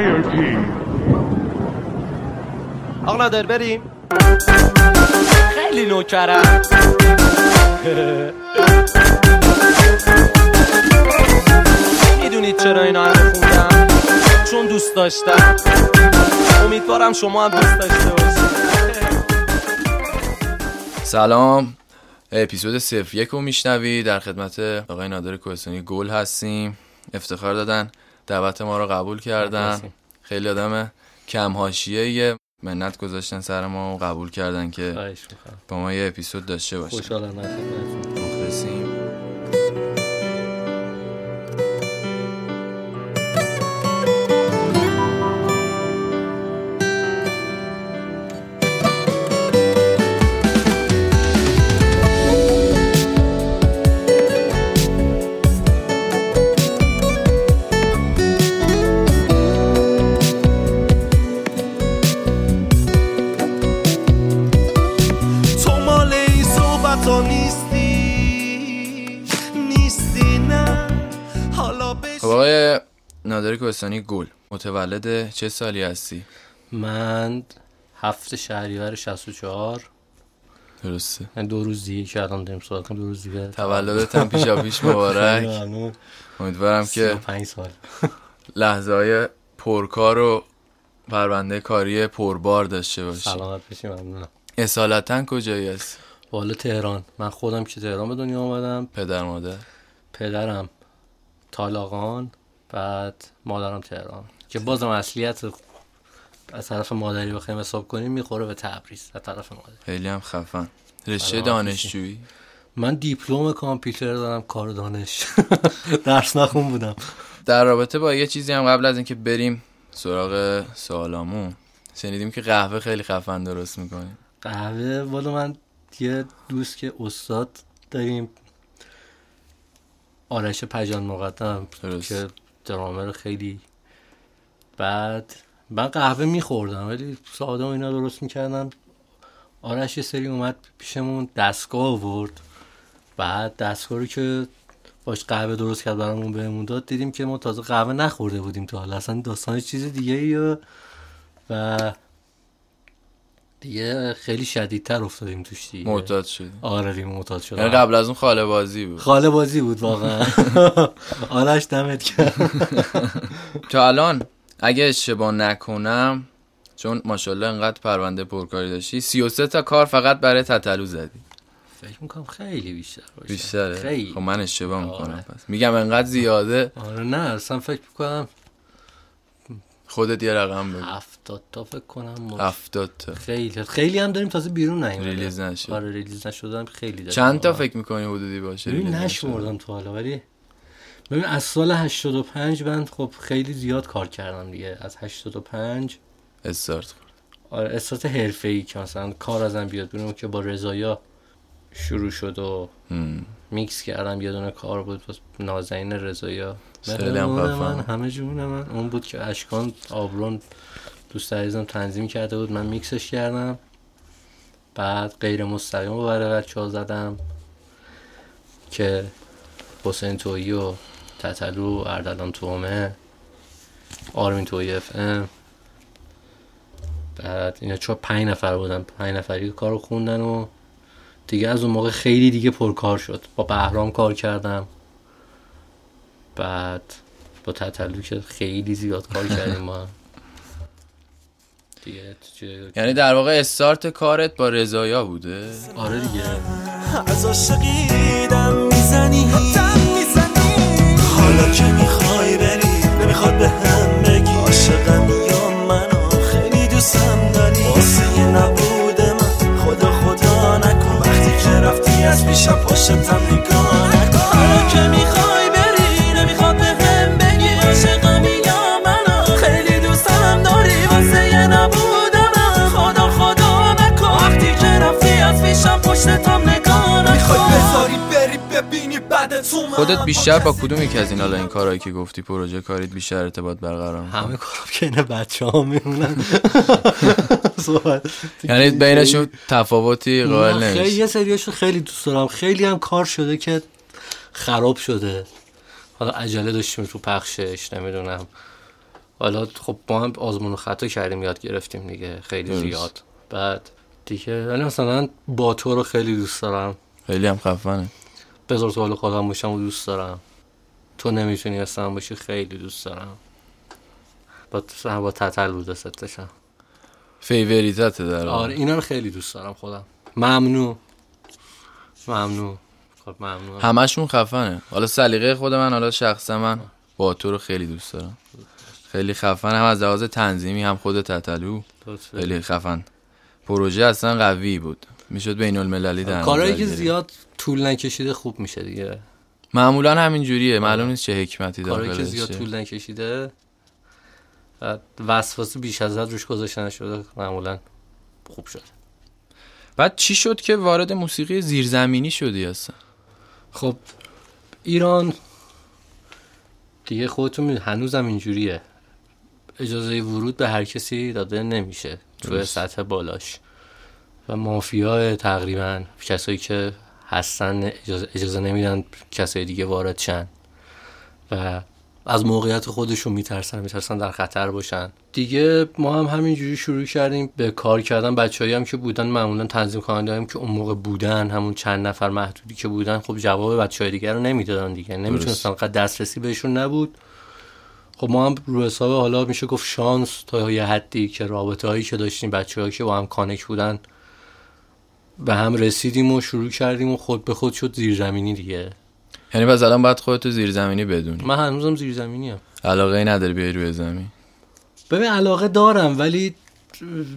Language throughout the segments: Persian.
نیایید آقا ندار بریم. خیلی نوکرم. می‌دونید چرا اینا همه خوندم؟ چون دوست داشتم. امیدوارم شما هم دوست داشته باشید. سلام. اپیزود صفر یک رو میشنوی در خدمت آقای نادر کوهستانی گل هستیم. افتخار دادن. دعوت ما رو قبول کردن. خیلی آدم کم حاشیه منت گذاشتن سر ما و قبول کردن که با ما یه اپیزود داشته باشه. خوشحالم نادر کوهستانی گل. متولد چه سالی هستی؟ من هفت شهریور 64 درسته. من دو روز دیگه که الان داریم صحبت کنیم دو روز دیگه. تولدت هم پیشا پیش مبارک. امیدوارم که 35 سال. لحظه های پرکار و پرونده کاری پربار داشته باشی. سلامت بشی ممنونم. اصالتا کجایی هست والا تهران. من خودم که تهران به دنیا آمدم پدر مادر؟ پدرم تالاقان بعد مادرم تهران. که بازم اصلیت از طرف مادری بخوایم حساب کنیم می‌خوره به تبریز از طرف مادر. خیلی هم خفن. رشته دانشجویی؟ من دیپلم کامپیوتر دارم کار دانش. درس نخون بودم. در رابطه با یه چیزی هم قبل از اینکه بریم سراغ سوالامون شنیدیم که قهوه خیلی خفن درست می‌کنی قهوه والا من یه دوست که استاد داریم آرش پجان مقدم درست. که درامر خیلی بعد من قهوه میخوردم ولی ساده و اینا درست می‌کردم. آرش یه سری اومد پیشمون دستگاه آورد. بعد دستگاه رو که باش قهوه درست کرد برامون بهمون داد دیدیم که ما تازه قهوه نخورده بودیم تا حالا اصلا داستان چیز دیگه ایه و دیگه خیلی شدیدتر افتادیم توش دیگه. معتاد شدی آره دیگه معتاد شدم یعنی قبل از اون خاله بازی بود. خاله بازی بود واقعا. آرش دمت کرد تا الان اگه اشتباه نکنم چون ماشاءالله انقدر پرونده پرکاری داشتی 33 تا کار فقط برای تتلو زدی. فکر می‌کنم خیلی بیشتر باشه. بیشتره؟ خیلی. خب من اشتباه آره. می‌کنم پس. میگم انقدر زیاده. آره نه اصلا فکر می‌کنم خودت یه رقم بگو. هفتاد تا فکر کنم هفتاد تا خیلی خیلی هم داریم تازه بیرون نیومده release نشد. آره release نشدن خیلی داریم چند تا واقعا. فکر می‌کنی حدودی باشه ببین نشمردم تو حالا ولی ببین از سال 85 من خب خیلی زیاد کار کردم دیگه از 85 نشد؟ استارت خورد. آره استارت حرفه‌ای که مثلا کار ازم بیاد بیرون که با رضایا شروع شد و هم. میکس کردم یه دونه کار بود باز نازنین رضایا. من همه جون من اون بود که اشکان آبرون دوست عزیزم تنظیم کرده بود من میکسش کردم. بعد غیر مستقیم رو برای بچه ها زدم که حسین تهی و تتلو و اردلان طعمه آرمین 2AFM. بعد اینا چون پنج نفر بودن. پنج نفری کارو خوندن و دیگه از اون موقع خیلی دیگه پرکار شد. با بهرام کار کردم. بعد با تتلو که خیلی زیاد کار کردیم ما. دیگه یعنی در واقع استارت کارت با رضایا بوده؟ آره دیگه. از عاشقی دم می‌زنی. حالا که می‌خوای بری نمی‌خواد به هم بگی. عاشقم یا منو خیلی دوستم داری. واسه یه نبود من خدا خدا نکن. وقتی که رفتی از پیشم پشتم نگاه نکن. حالا که می‌خوای پیشم پشتم نگاه نکن می‌خوای بذاری بری ببینی بعد تو من خودت بیشتر با کدوم یکی از این حالا این کارهایی که گفتی پروژه کاریت بیشتر ارتباط برقرار می‌کنی؟ همه کارم که اینه بچه ها میمونن یعنی بینشون تفاوتی قائل خیلی نمیشه یه سریاشو خیلی دوست دارم. خیلی هم کار شده که خراب شده. حالا عجله داشتیم تو پخشش نمی‌دونم. حالا خب با هم آزمون و خطا کردیم یاد گرفتیم دیگه. خیلی. زیاد. بعد دیگه. ولی مثلا با تو رو خیلی دوست دارم. خیلی هم خفنه. بذار تو حال خودم باشم و دوست دارم. تو نمی‌تونی اصلا باشی خیلی دوست دارم. با با تتل بوده ستشم فیوریتت در. آره اینا رو خیلی دوست دارم خودم. ممنوع ممنوع خب ممنوع همشون خفنه. حالا سلیقه خود من حالا شخصا من با تو رو خیلی دوست دارم. خیلی خفن هم از لحاظ تنظیمی هم خود تتلو. خیلی خفن. پروژه اصلا قوی بود. می‌شد بین المللی در کارهایی که. زیاد طول نکشیده خوب میشه دیگه. معمولا همین جوریه. معلوم نیست چه حکمتی کارهایی که داخلشه زیاد طول نکشیده وسواس بیش از حد روش گذاشته نشده معمولا خوب شد. بعد چی شد که وارد موسیقی زیرزمینی شدی اصلا؟ خب ایران دیگه خودتون هنوزم اینجوریه. اجازه ورود به هر کسی داده نمیشه. توی درست. سطح بالاش. و مافیا تقریبا کسایی که هستن اجازه, اجازه نمیدن کسای دیگه وارد شن. و از موقعیت خودشون میترسن میترسن در خطر باشن. دیگه ما هم همینجوری شروع کردیم به کار کردن. بچه‌ای هم که بودن معمولا تنظیم کننده هم که اون موقع بودن همون چند نفر محدودی که بودن خب جواب بچه‌های دیگه رو نمی‌دادن دیگه. نمی‌تونستن قد دسترسی بهشون نبود. خب ما هم رو حساب حالا میشه گفت شانس تا یه حدی که رابطه هایی که داشتیم بچه‌هایی که با هم کانک بودن به هم رسیدیم و شروع کردیم و خود به خود شد زیرزمینی دیگه. یعنی پس الان باید خودتو زیرزمینی بدونی. من هنوزم زیرزمینی هم علاقه ای نداری بیای روی زمین؟ ببین علاقه دارم ولی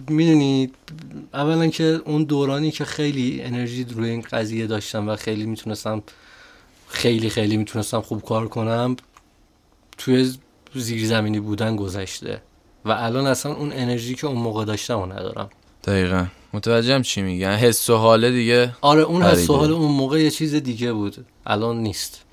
می‌دونی اولا که اون دورانی که خیلی انرژی روی این قضیه داشتم و خیلی می‌تونستم خیلی خیلی می‌تونستم خوب کار کنم توی زیرزمینی بودن گذشته و الان اصلا اون انرژی که اون موقع داشتم و ندارم. دقیقا. متوجهم چی میگن حس و حاله دیگه آره اون حس. و حال اون موقع یه چیز دیگه بود. الان نیست.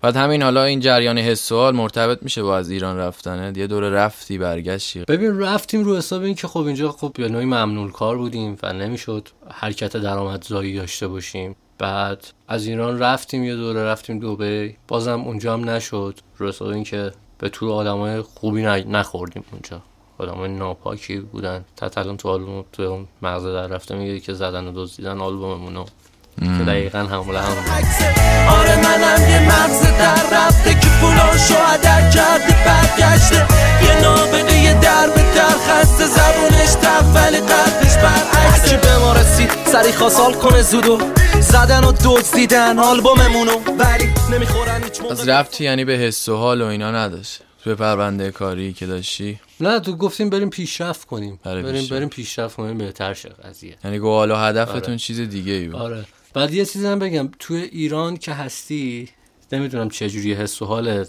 بعد همین حالا این جریان حس و حال مرتبط میشه با از ایران رفتنه یه دوره رفتی برگشتی ببین رفتیم رو حساب این که خب اینجا خب به نوعی ممنول کار بودیم و نمی‌شد حرکت درآمدزایی داشته باشیم. بعد از ایران رفتیم یه دوره رفتیم دبی. بازم اونجا هم نشد. رو حساب این که به طور آدمای خوبی نخوردیم اونجا. آدمای ناپاکی بودن. تتلون تو آلبوم تو اون مغزه در رفته میگه که زدن و دزدیدن آلبوممونو. که دقیقا همون همون آره منم یه مغز در رفته که پولاشو هدر کرده برگشته. یه نابغه یه در به در خسته. زبونش ولی قلبش برعکسه. هرکی به ما رسید سری خواست کنه زودو. زدن و دزدیدن آلبوممونو. ولی نمی‌خورن هیچ موقع. از رفتی یعنی به حس و حال و اینا نداشت. توی پرونده کاری که داشتی؟ نه تو گفتیم بریم پیشرفت کنیم. بریم پیشرفت. بریم پیشرفت کنیم بهتر شه قضیه. یعنی گو حالا هدفتون آره. چیز دیگه ای بود. آره. بعد یه چیزی هم بگم. توی ایران که هستی نمی‌دونم چه جوری حس و حال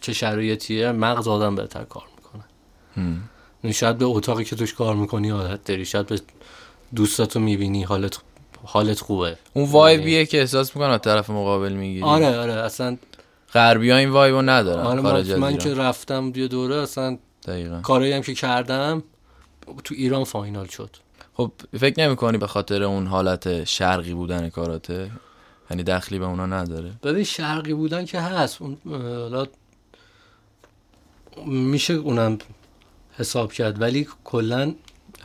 چه شرایطیه مغز آدم بهتر کار می‌کنه. یعنی شاید به اتاقی که توش کار می‌کنی عادت داری شاید به دوستاتو می‌بینی حالت حالت خوبه. اون وایبیه که احساس می‌کنم از طرف مقابل می‌گیری. آره آره اصلا غربی ها این وایبو ندارن آره خارج من, از من. که رفتم یه دوره اصلا دقیقا. کارایی هم که کردم تو ایران فاینال شد. خب فکر نمی کنی به خاطر اون حالت شرقی بودن کاراته؟ یعنی دخلی به اونا نداره؟ ببین شرقی بودن که هست. اون حالا میشه اونم حساب کرد ولی کلا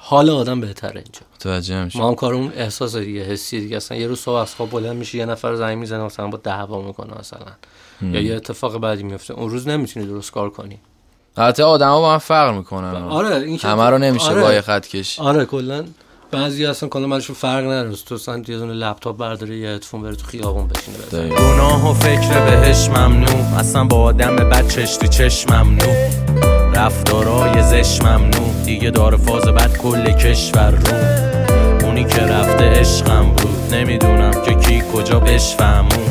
حال آدم بهتره اینجا. متوجه میشه ما هم کار اون احساس دیگه حسی دیگه. اصلا یه روز صبح از خواب بلند میشه یه نفر زنگ می‌زنه مثلا با دعوا می‌کنه مثلا. یا یه اتفاق بعدی میفته اون روز نمی‌تونی درست کار کنی. البته آدما با هم فرق می‌کنن. آره این که- همه رو نمیشه آره. با یه خط کش آره کلا بعضی اصلا کلا منشون فرق نداره. تو اصلا یه دونه لپتاپ برداره یه هدفون بره تو خیابون بشینه بزنه. گناه و فکر بهش ممنوع. اصلا با آدم بد چش تو چشم ممنوع رفتارای زش ممنوع دیگه داره فاز بد کل کشور رو. اونی که رفته عشقم بود نمی‌دونم که کی کجا بشفهمون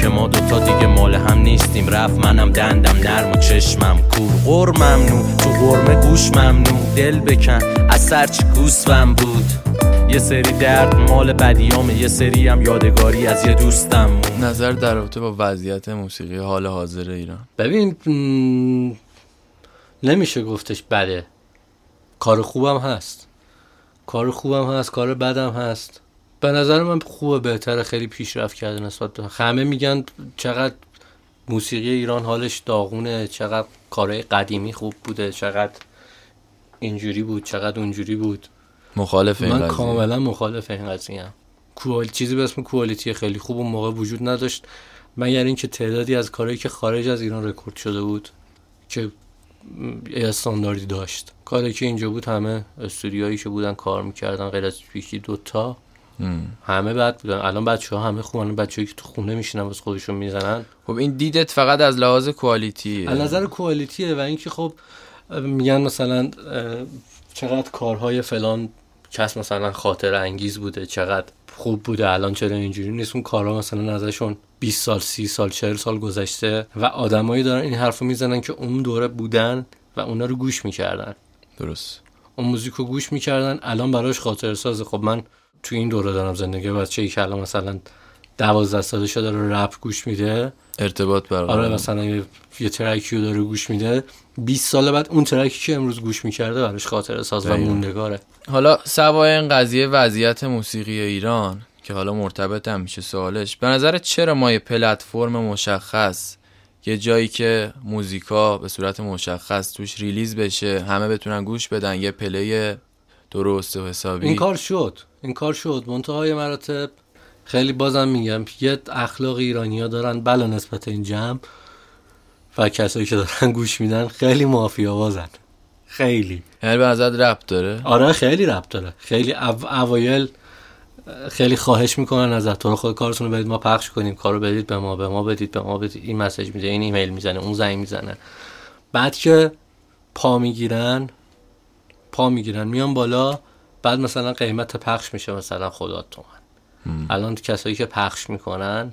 که ما دوتا دیگه مال هم نیستیم. رفت منم دندم نرم و چشمم کور. غور ممنوع تو غرمه گوش ممنوع. دل بکن از سرچ گوسفم بود؟ یه سری درد مال بدیامه. یه سری هم یادگاری از یه دوستم نظر در رابطه با وضعیت موسیقی حال حاضر ایران. ببین نمیشه گفتش بده کار خوبم هست. کار خوبم هست کار بدم هست. به نظر من خوبه بهتره خیلی پیشرفت کرده نسبت به همه. میگن چقدر موسیقی ایران حالش داغونه چقدر کارهای قدیمی خوب بوده چقدر اینجوری بود چقدر اونجوری بود. مخالف این من قضیه. کاملا مخالف این قضیه ام. کوال... چیزی به اسم کوالیتی خیلی خوب اون موقع وجود نداشت مگر اینکه تعدادی از کارهایی که خارج از ایران رکورد شده بود که استانداردی داشت. کاری که اینجا بود همه استودیوهایی که بودن کار می‌کردن غیر از یکی دوتا. همه بد بودن. الان بچه ها همه خوبن بچه‌ای که تو خونه میشینن واسه خودشون می‌زنن. خب این دیدت فقط از لحاظ کوالیتی. از نظر کوالیتیه و اینکه خب میگن مثلا چقدر کارهای فلان کس مثلا خاطر انگیز بوده چقدر خوب بوده الان چرا اینجوری نیست. اون کارها مثلا ازشون 20 سال 30 سال 40 سال گذشته و آدمایی دارن این حرفو می‌زنن که اون دوره بودن و اونا رو گوش می‌کردن. درست. اون موزیک رو گوش می‌کردن. الان براش خاطر سازه. خب من تو این دوره دارم زندگی بچه ای که الان مثلا دوازده سالشه داره رپ گوش میده. ارتباط برقرار. آره مثلا یه, یه ترکی رو داره گوش میده. 20 سال بعد اون ترکی که امروز گوش می‌کرده براش خاطر ساز و. موندگاره. حالا سوای این قضیه وضعیت موسیقی ایران. که حالا مرتبط هم میشه سوالش. به نظر چرا ما یه پلتفرم مشخص یه جایی که موزیکا به صورت مشخص توش release بشه همه بتونن گوش بدن یه play درست و حسابی؟ این کار شد. این کار شد. منتهای مراتب. خیلی بازم میگم یه اخلاق ایرانی ها دارن. بلا نسبت این جمع. و کسایی که دارن گوش میدن خیلی مافیا بازن خیلی. یعنی به نظر رپ داره؟ آره خیلی ربط داره. خیلی او... اوایل خیلی خواهش می‌کنن ازت تو خود کارتون رو بدید ما پخش کنیم. کارو بدید به ما به ما بدید به ما بدید. این مسیج میده این ایمیل می‌زنه اون زنگ می‌زنه. بعد که پا می‌گیرن پا می‌گیرن میان بالا. بعد مثلا قیمت پخش میشه مثلا خدا تومن الان کسایی که پخش می‌کنن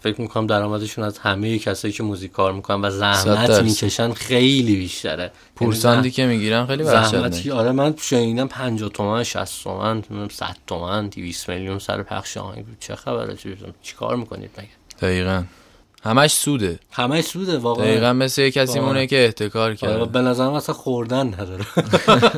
فکر می‌کنم درآمدشون از همه کسایی که موزیک کار می‌کنن و زحمت. می‌کشن خیلی بیشتره. پورساندی که می‌گیرن خیلی زحمتی آره من شنیدم 50 تومن 60 تومن 100 تومن 200 میلیون سر پخش آهنگ چه خبره؟ چی چیکار می‌کنید مگه؟ دقیقا. همش سوده. همه سوده واقعا. دقیقا مثل یه کسی. مونه که احتکار آره کرده. به نظرم اصلا خوردن نداره.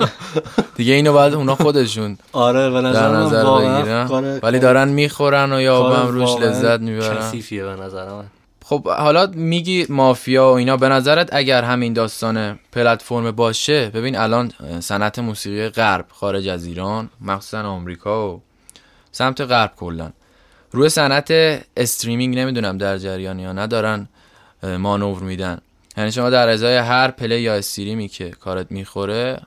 دیگه اینو باید اونا خودشون آره به در نظر واقعا بگیرن. ولی دارن می‌خورن و یا هم روش لذت می‌برن. کثیفیه به نظر من. خب حالا میگی مافیا و اینا به نظرت اگر همین داستان پلتفرم باشه ببین الان صنعت موسیقی غرب خارج از ایران مخصوصا آمریکا و سمت غرب کلا. روی صنعت streaming نمی‌دونم در جریان یا ندارن مانور میدن. یعنی شما در ازای هر play یا stream ی که کارت می‌خوره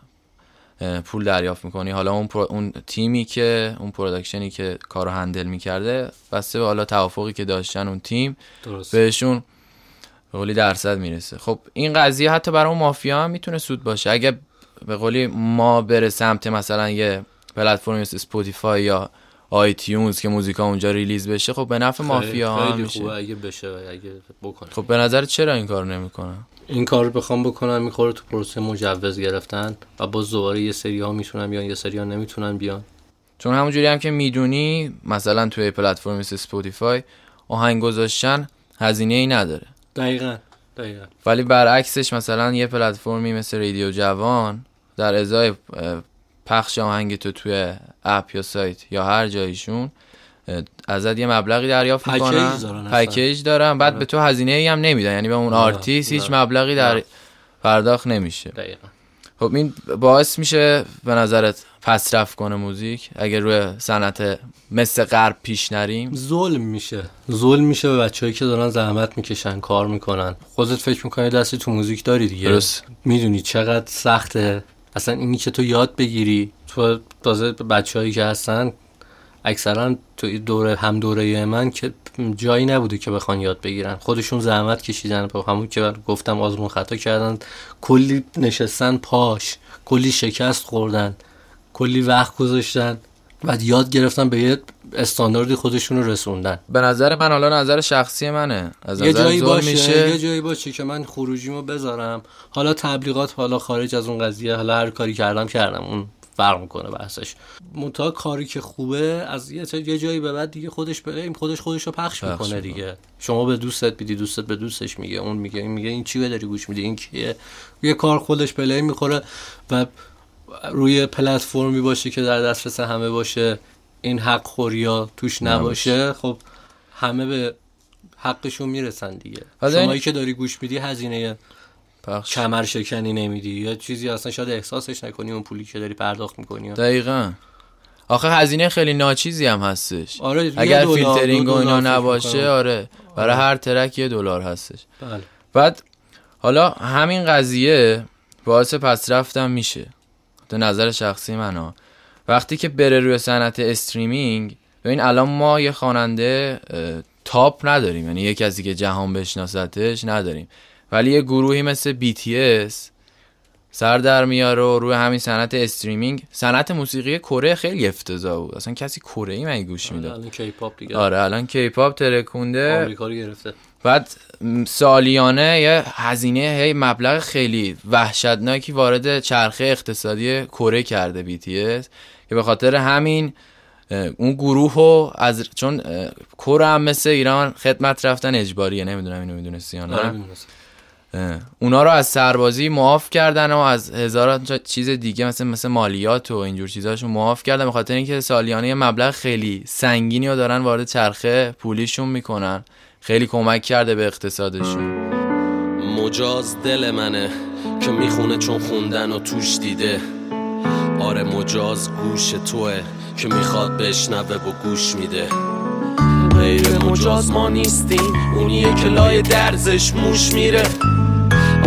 پول دریافت می‌کنی. حالا اون, پرو- اون تیمی که اون production ی که کارو handle می‌کرده بسته به حالا توافقی که داشتن اون تیم درست. بهشون به قولی درصد می‌رسه. خب این قضیه حتی برای اون مافیا هم می‌تونه سود باشه. اگه به قولی ما بره سمت مثلا یه پلتفرمی مثل Spotify یا iTunes که موزیکا اونجا release بشه خب به نفع مافیا هم خیلی خوبه اگه بشه اگه بکنه. خب به نظر چرا این کار نمی‌کنن؟ این کار رو بخوام بکنم می‌خوره تو پروسه مجوز گرفتن و باز دوباره یه سری ها می‌تونن بیان یه سری ها نمی‌تونن بیان. چون همونجوری هم که می‌دونی مثلا توی پلتفرم مثل Spotify آهنگ گذاشتن هزینه ای نداره. دقیقا دقیقا. ولی برعکسش مثلا یه پلتفرمی مثل رادیو جوان در ازای پخش آهنگ تو توی اپ یا سایت یا هر جایشون ازت یه مبلغی دریافت می‌کنن. پکیج دارن. بعد به تو هزینه ای هم نمیدن. یعنی به اون نه، آرتیست هیچ نه، مبلغی در. پرداخت نمیشه. دقیقا. خب این باعث میشه به نظرت پسرفت کنه موزیک؟ اگر روی صنعت مثل غرب پیش نریم؟ ظلم میشه. ظلم میشه به بچههایی که دارن زحمت می‌کشن کار می‌کنن. خودت فکر می‌کنی دستی تو موزیک داری دیگه؟ درست. می‌دونی چقدر سخته. اصلا اینی که تو یاد بگیری تو تازه بچههایی که هستن اکثرا تو دوره هم دوره من که جایی نبوده که بخوان یاد بگیرن. خودشون زحمت کشیدن. با همون که گفتم آزمون خطا کردن. کلی نشستن پاش. کلی شکست خوردن. کلی وقت گذاشتن. و یاد گرفتن به یه استانداردی خودشون رو رسوندن. به نظر من حالا نظر شخصی منه. از یه جایی باشه میشه. یه جایی باشه که من خروجیمو بذارم. حالا تبلیغات حالا خارج از اون قضیه حالا هر کاری کردم کردم. اون فرق می‌کنه بحثش. منتها کاری که خوبه از یه, یه جایی به بعد دیگه خودش بریم خودش خودش رو پخش می‌کنه. دیگه. شما به دوستت میدی دوستت به دوستش میگه اون میگه این میگه این چی داری گوش میدی؟ این کیه؟ یه کار خودش play می‌خوره و روی پلتفرمی باشه که در دسترس همه باشه این حق خوریا توش نباشه. خب همه به حقشون می‌رسن دیگه. شمایی که داری گوش میدی هزینه پخش کمر شکنی نمیدی. یا چیزی اصلا شاید احساسش نکنی اون پولی که داری پرداخت می‌کنی. دقیقا. آخه هزینه خیلی ناچیزی هم هستش. آره اگر فیلترینگ و اینا نباشه. آره. برای هر track یه دلار هستش. بله. بعد حالا همین قضیه باعث پس رفتم میشه. تو نظر شخصی من ها وقتی که بره روی صنعت streaming ببین الان ما یه خواننده top نداریم. یعنی یه کسی که جهان بشناستش نداریم. ولی یه گروهی مثل BTS سر در میاره و روی همین صنعت streaming. صنعت موسیقی کره خیلی افتضاح بود. اصلا کسی کره ای مگه گوش می‌داد؟ الان K-pop دیگه. آره الان K-pop ترکونده. آمریکا رو گرفته. بعد سالیانه یه هزینه هی مبلغ خیلی وحشتناکی وارد چرخه اقتصادی کره کرده BTS که به خاطر همین اون گروه رو از چون کره هم مثل ایران خدمت رفتن اجباریه نمی‌دونم اینو می‌دونستی یا آره نه. اه، اونا رو از سربازی معاف کردن و از هزاران چیز دیگه مثل مثل مالیات و اینجور چیزاشون معاف کردن به خاطر اینکه سالیانه یه مبلغ خیلی سنگینی رو دارن وارد چرخه پولیشون می‌کنن خیلی کمک کرده به اقتصادشون. مجاز دل منه که می‌خونه چون خوندن و توش دیده. آره مجاز گوش توه که می‌خواد بشنوه و گوش میده. غیر مجاز ما نیستیم اونیه که لای درزش موش میره.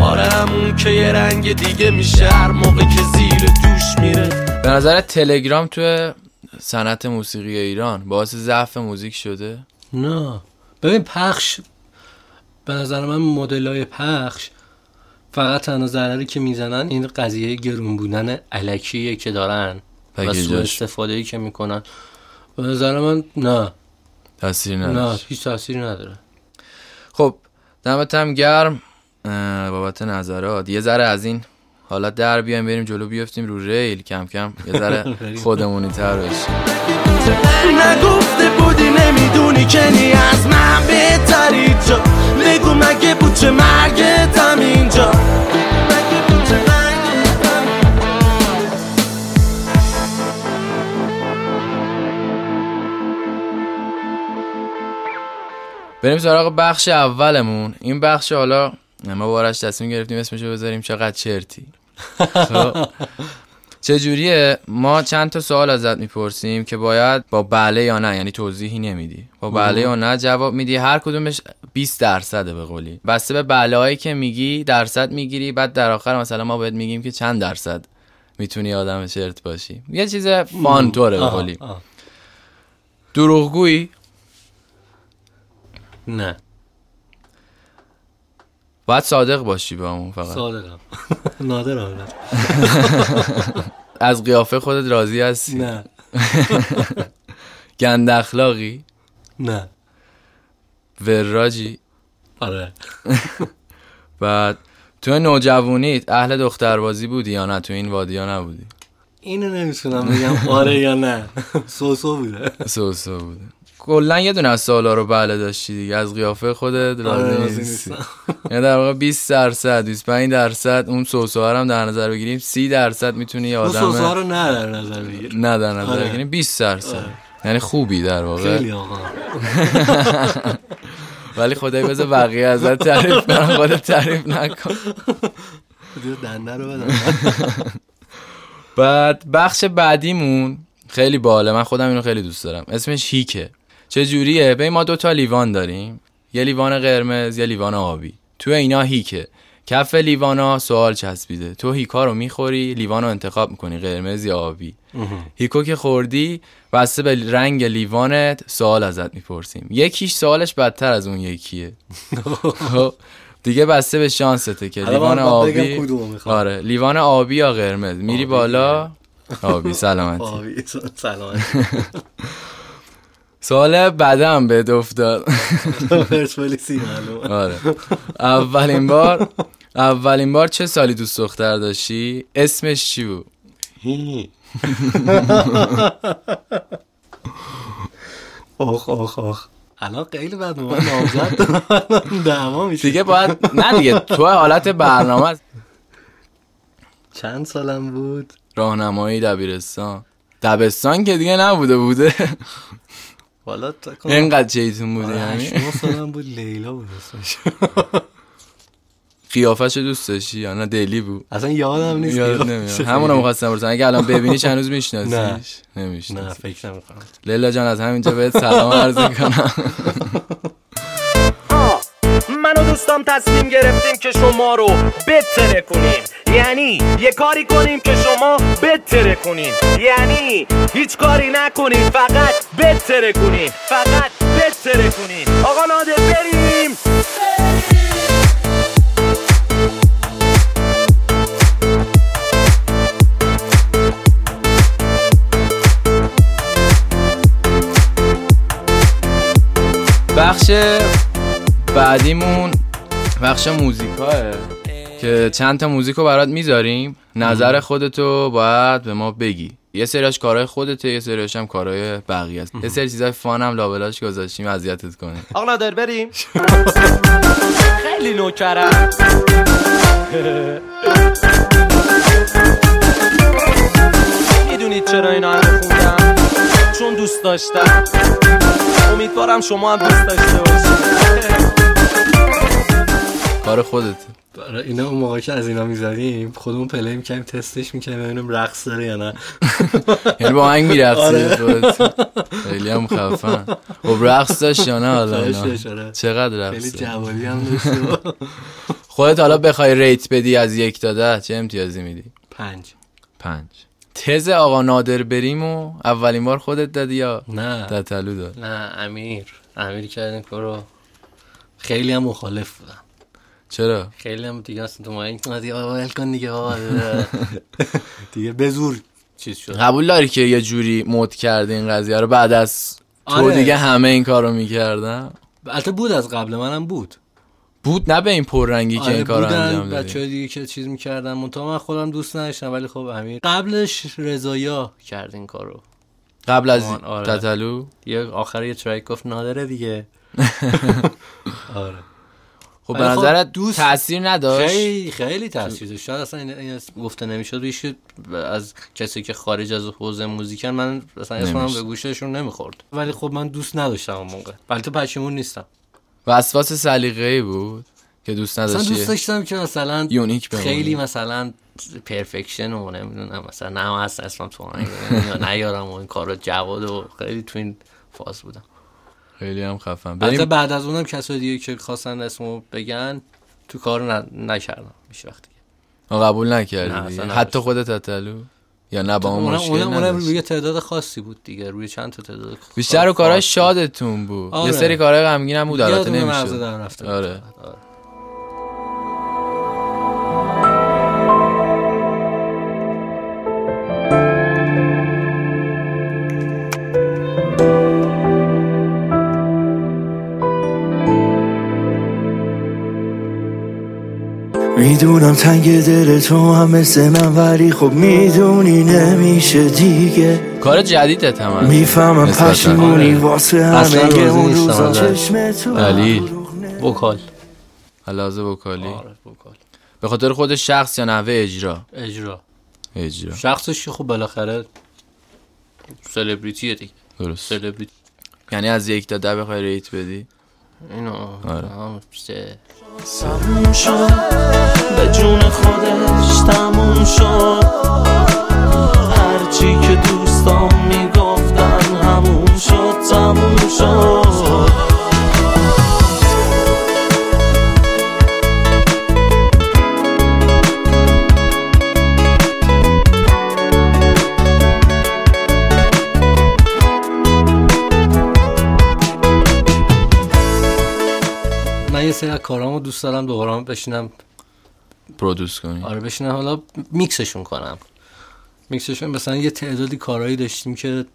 آره همون که یه رنگ دیگه میشه هر موقع که زیر دوش میره. به نظر تلگرام تو صنعت موسیقی ایران باعث ضعف موزیک شده؟ نه. ببین پخش به نظر من مدل های پخش فقط تنها ضرری که می‌زنن این قضیه گرون بودن علکیه که دارن و. سوء استفاده ای که می‌کنن. به نظر من نه. تاثیر نه نداشت هیچ تاثیری نداره. خب دمت هم گرم. بابت نظرات. یه ذره از این حالا در بیایم بریم جلو بیفتیم رو ریل کم کم. یه ذره خودمونی تر بشیم نگفته بودی نمی‌دونی که نی از من بهتری جا بگو مگه بود چه مرگتم اینجا. بریم سراغ بخش اولمون. این بخش حالا ما بارش تصمیم گرفتیم اسمشو بذاریم چقدر چرتی. خب. چجوریه؟ ما چند تا سوال ازت می‌پرسیم که باید با بله یا نه یعنی توضیحی نمیدی. با بله یا نه جواب میدی. هر کدومش 20 درصده به قولی. بسته به بله هایی که میگی درصد می‌گیری بعد در آخر مثلا ما باید میگیم که چند درصد می‌تونی آدم چرت باشی. یه چیز فانتوره به قولی. دروغگویی؟ نه. باید صادق باشی با همون فقط. صادقم. نادرم نه از قیافه خودت راضی هستی؟ نه. گند اخلاقی؟ نه. وراجی؟ آره. بعد تو نوجوانیت اهل دختربازی بودی یا نه؟ تو این وادی ها نبودی؟ اینو نمی‌تونم بگم آره یا نه. سوسو بوده. سوسو بوده. کلا یه دونه از سوالا رو بله داشتی دیگه. از قیافه خودت آره، راضی راضی نیستی. یعنی در واقع 20 درصد 25 درصد اون سوسو ها رو هم در نظر بگیریم. 30 درصد می‌تونی یه آدم رو نه در نظر بگیر. نه در نظر آره. بگیریم. 20 درصد. آره. یعنی خوبی در واقع. خیلی آقا. ولی خدای بذار بقیه ازت تعریف کنم خودت تعریف نکن. دنده رو بدم. بعد بخش بعدیمون خیلی باله. من خودم اینو خیلی دوست دارم. اسمش هیکه. چه جوریه؟ ببین ما دو تا لیوان داریم. یه لیوان قرمز یه لیوان آبی. تو اینا هیکه. کف لیوانا سوال چسبیده. تو هیکا رو می‌خوری لیوان رو انتخاب می‌کنی قرمز یا آبی. هیکو که خوردی بسته به رنگ لیوانت سوال ازت می‌پرسیم. یکیش سوالش بدتر از اون یکیه. خب، دیگه بسته به شانسته که لیوان آبی. آره لیوان آبی یا قرمز؟ میری. بالا؟ آبی سلامتی. آبی سلام سوال بعدم به افتاد پرسپولیسی آره. اولین بار اولین بار چه سالی دوست دختر داشتی؟ اسمش چی بود؟ آخ آخ آخ. الان خیلی بد من نامزد دعوا میشه. دیگه باید نه دیگه تو حالت برنامه. چند سالم بود؟ راهنمایی دبیرستان. دبستان که دیگه نبوده بوده. والا اینقدر چیتون بودی آره، یعنی؟ نه سالم بود لیلا بود قیافش دوست داشتی یا نه؟ دلی بود. اصلا یادم نیست یاد نمیاد. همونو می‌خواستم بپرسم. اگه الان ببینی هنوز نه. میشناسیش نه. نمی‌شناسی. فکر نمی‌کنم. لیلا جان از همینجا بهت سلام عرض کنم آه، من و دوستام تصمیم گرفتیم که شما رو بتره کنیم. یعنی یه کاری کنیم که شما بتره کنیم. یعنی هیچ کاری نکنیم فقط بتره کنیم. فقط بتره کنیم. آقا نادر بریم. بخش بعدیمون. بخش موزیکاه که چند تا موزیک رو برات می‌ذاریم. نظر خودتو باید به ما بگی. یه سریاش کارهای خودته یه سریاش هم کارهای بقیه است. یه سری چیزای فان هم لابلاش گذاشتیم اذیتت کنیم. آقا نادر بریم. خیلی نوکرم. می‌دونید چرا اینا رو خوندم؟ چون دوست داشتم. امیدوارم شما هم دوست داشته باشید. کار خودته برای اینا اون موقع که از اینا می‌زدیم خودمون پلی می‌کنیم تستش می‌کنیم ببینیم رقص داره یا نه. یعنی با آهنگ میرقصی آره. خودت. خیلی هم خفن خب رقص داشت یا نه حالا آره. چقدر خیلی رقص جوالی هم داشت. خودت حالا بخوای ریت بدی از یک تا ده چه امتیازی میدی؟ پنج. پنج. تز آقا نادر بریم و اولین بار خودت دادی یا نه. تتلو داد؟ نه امیر. امیر کرد این کارو خیلی هم مخالف بودم. چرا؟ خیلی هم دیگه اصلا تو کنه دیگه ول کن دیگه آقا دیگه به زور چیز شد. قبول داری که یه جوری مد کرده این قضیه رو؟ بعد از تو آره. دیگه همه این کارو می‌کردن؟ البته بود از قبل منم بود. بود نه به این پررنگی که آره این کارو انجام دادی. های دیگه که چیز می‌کردن. منتها من خودم دوست نداشتم ولی خب امیر قبلش رضایا کرد این کارو. قبل از. آره. تتلو؟ یه آخر یه ترک گفت نادره دیگه. آره. خب به خب نظرت دوست- تاثیر نداشت؟ خیلی خیلی تاثیر داشت. شاید اصلا این, این گفته نمی‌شد. ریش از کسی که خارج از حوزه موزیکن من اصلا اسمم. به گوششون نمی‌خورد. ولی خب من دوست نداشتم اون موقع. ولی تو پشیمون نیستم. وسواس سلیقه‌ای بود که دوست اصلا نداشتی؟ دوست داشتم که مثلا یونیک بمونی. خیلی مثلا پرفکشن و نمی‌دونم مثلا نه اصلا اسمم تو آهنگ یا نیارم و این کارو جواد و خیلی تو این فاز بودم. خیلی هم خفن البته بعد از اونم کسای دیگه که خواستن اسمو بگن تو کارو ن- نکردم هیچ وقتی قبول نکردی. حتی خودت تتلو یا نه با اون مشکل اونم, اونم نداشتی؟ روی تعداد خاصی بود دیگه روی چند تا تعداد بیشتر رو کارهای. شادتون بود آره. یه سری کارهای غمگین هم بود البته نمیشه. آره آره. می‌دونم تنگ دل تو هم مثل من ولی خب می‌دونی نمیشه دیگه. کار جدیدت هم هست. می‌فهمم نسبتاً. پشیمونی آره. واسه همه اون روزا. چشم تو دلیل؟ vocal علاوه vocal ی vocal به خاطر خود شخص یا نحوه اجرا؟ اجرا. اجرا. شخصش که خب بالاخره سلبریتیه دیگه. درست. سلبریتی یعنی از یک تا ده بخوای rate بدی؟ اینو آره. تموم شد به جون خودش تموم شد. هرچی که دوستان می‌گفتن همون شد تموم شد. کارامو دوست دارم دوباره بشینم پرودوس کنی. آره بشینم حالا میکسشون کنم. میکسشون مثلا یه تعدادی کارهایی داشتیم که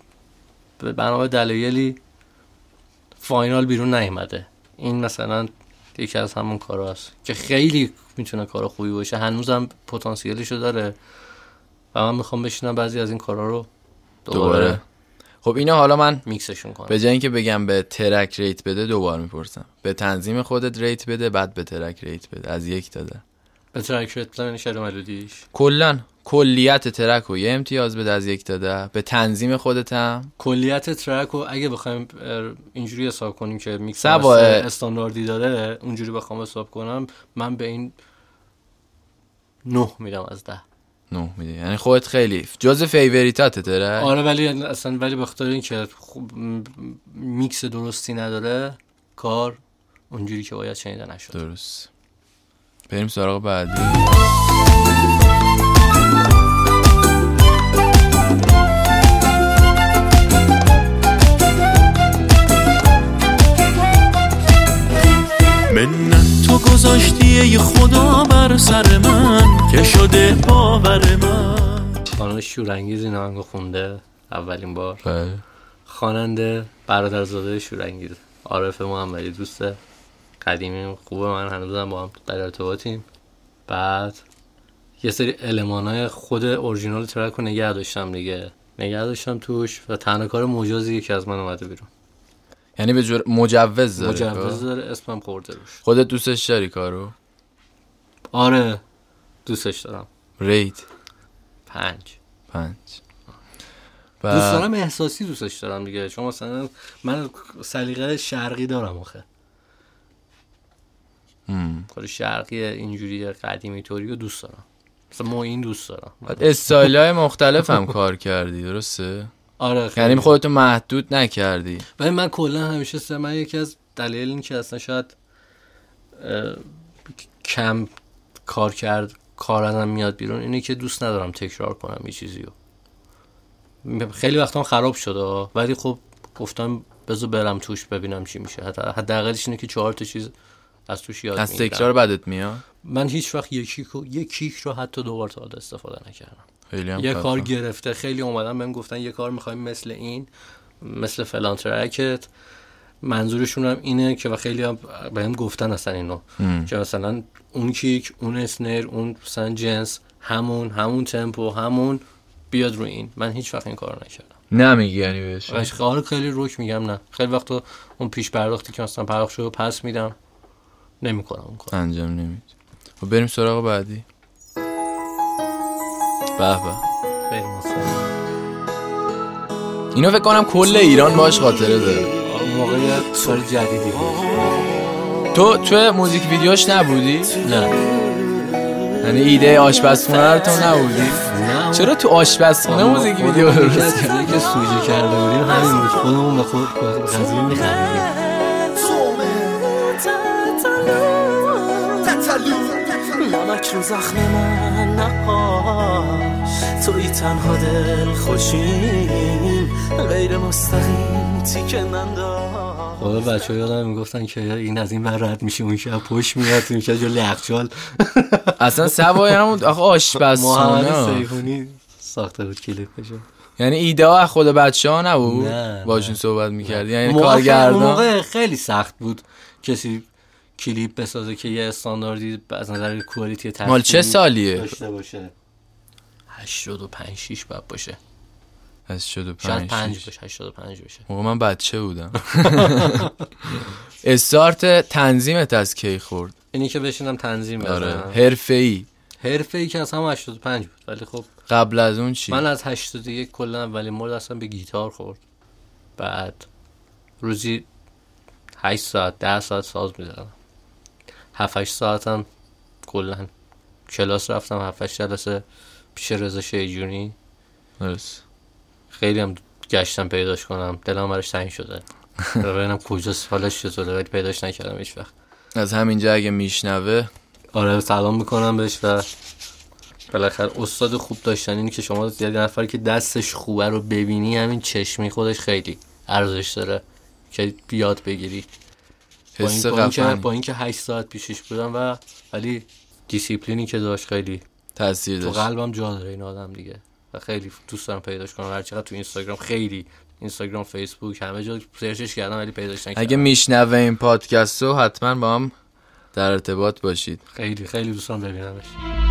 به بنا دلایلی فاینال بیرون نیومده. این مثلا یکی از همون کاراست که خیلی می‌تونه کار خوبی باشه. هنوزم پتانسیلشو داره و من می‌خوام بشینم بعضی از این کارا رو دوباره, دوباره. خب اینو حالا من میکسشون کنم. به جای اینکه بگم به track rate بده دوبار می‌پرسم. به تنظیم خودت rate بده بعد به track rate بده. از یک تا ده. به track rate یعنی شعر ملودیش؟ کلا کلیت track و یه امتیاز بده از یک تا ده. به تنظیم خودتم کلیت track رو اگه بخوایم اینجوری حساب کنیم که میکس استانداردی داره اونجوری بخوام حساب کنم من به این نه میدم از ده. نه میده یعنی خودت خیلی جز favorite ات track آره ولی اصلا ولی به خاطر اینکه خوب میکس درستی نداره کار اونجوری که باید شنیده نشد. درست. بریم سراغ بعدی. منت تو گذاشتی ای خدا بر سر من که شده باور من. خانم شورانگیز این آهنگو خونده اولین بار. بله. خواننده برادرزاده شورانگیز. عارف محمدی دوست قدیمی خوبه. من هنوزم با هم در ارتباطیم. بعد یه سری المانای خود اورجینال ترک رو نگه داشتم دیگه. نگه داشتم توش و تنها کار مجازی که از من اومده بیرون. یعنی به جور مجوز داره مجوز خب؟ داره اسمم خورده روش. خودت دوستش داری کارو؟ آره دوستش دارم. ریت؟ پنج. پنج. دوست و دارم احساسی دوستش دارم دیگه. چون مثلا من سلیقه شرقی دارم آخه. کار شرقی اینجوری قدیمی طوری رو دوست دارم. مثلا ما این دوست دارم. استایل های مختلف هم کار کردی درسته؟ آره خیلی. یعنی خودتو محدود نکردی. ولی من کلا همیشه سه من یکی از دلایل این که اصلا شاید اه، کم کار کرد کار ازم میاد بیرون اینه که دوست ندارم تکرار کنم یه چیزی رو خیلی وقتا خراب شده ولی خب گفتم بذار برم توش ببینم چی میشه. حتی حداقلش اینه که چهار تا چیز از توش یاد از تکرار بدت میاد؟ من هیچ وقت یک کیک رو یک کیک رو حتی دوبار تا حالا استفاده نکردم. خیلی هم یه. کار گرفته خیلی اومدن بهم گفتن یه کار می‌خوایم مثل این مثل فلان ترکت. منظورشون هم اینه که و خیلی هم بهم گفتن اصلا اینو. هم. که مثلا اون کیک اون اسنر اون مثلا جنس همون همون تمپو همون بیاد رو این. من هیچ وقت این کار نکردم. نمیگی یعنی بهش؟ آره خیلی روک میگم نه. خیلی وقتا اون پیش پرداختی که مثلا پرداخت شده پس میدم نمی‌کنم اون کار انجام نمید و بریم سراغ بعدی. به به. اینو فکر کنم کل ایران باش خاطره داره. اون موقع یه کار جدیدی بود. تو تو موزیک ویدیوش نبودی؟ نه. یعنی ایده آشپزخونه رو تو نبودی؟ نه. چرا تو آشپزخونه موزیک ویدیو درست کردی؟ که سوژه کرده بودیم همین بود. خودمون به خود غذا می‌خریدیم رو زخم من نقاش. توی تنها دل خوشیم. غیر مستقیم تیکه ننداز. خدا بچه یادم می‌گفتن که این از این ور رد میشه اون شب پشت میاد میشه جلو یخچال. اصلا سوای همون آخه محمد آشپزخونه سیفونی ساخته بود کلیپ بشه یعنی ایده ها از خود بچه ها نبود باشون. صحبت می‌کردی یعنی اون اون کارگردان. موقع خیلی سخت بود. کسی کلیپ بسازه که یه استانداردی از نظر کوالیتی تصویری مال چه سالیه؟ داشته باشه. 85 6 بعد باشه. از شد و شاید پنج 5 شیش. باشه 85 باشه. موقع من بچه بودم. استارت تنظیمت از کی خورد؟ اینی که بشینم تنظیم آره. بزنم. حرفه ای حرفه ای که از همه 85 بود ولی خب قبل از اون چی؟ من از 81 کلا اولین مورد اصلا به گیتار خورد. بعد روزی 8 ساعت 10 ساعت ساز می‌زدم. 7 8 ساعتم کلا. کلاس رفتم 7 8 جلسه پیش رضا شیجونی. درست. خیلی هم گشتم پیداش کنم. دلم براش تنگ شده. ببینم کجاست حالش چطوره ولی پیداش نکردم هیچ وقت. از همینجا اگه میشنوه. آره سلام می‌کنم بهش و بالاخره استاد خوب داشتن. اینی که شما یه نفر که دستش خوبه رو ببینی همین چشمی خودش خیلی ارزش داره که بیاد بگیری. این حس با, اینکه با اینکه 8 ساعت پیشش بودم و ولی دیسیپلینی که داشت خیلی تاثیر تو داشت. قلبم جا داره این آدم دیگه. و خیلی دوست دارم پیداش کنم. هر چقدر تو اینستاگرام خیلی اینستاگرام فیسبوک همه جا سرچش کردم ولی پیداش نکردم. اگه میشنوه این پادکست رو حتما با هم در ارتباط باشید. خیلی خیلی دوست دارم ببینمش.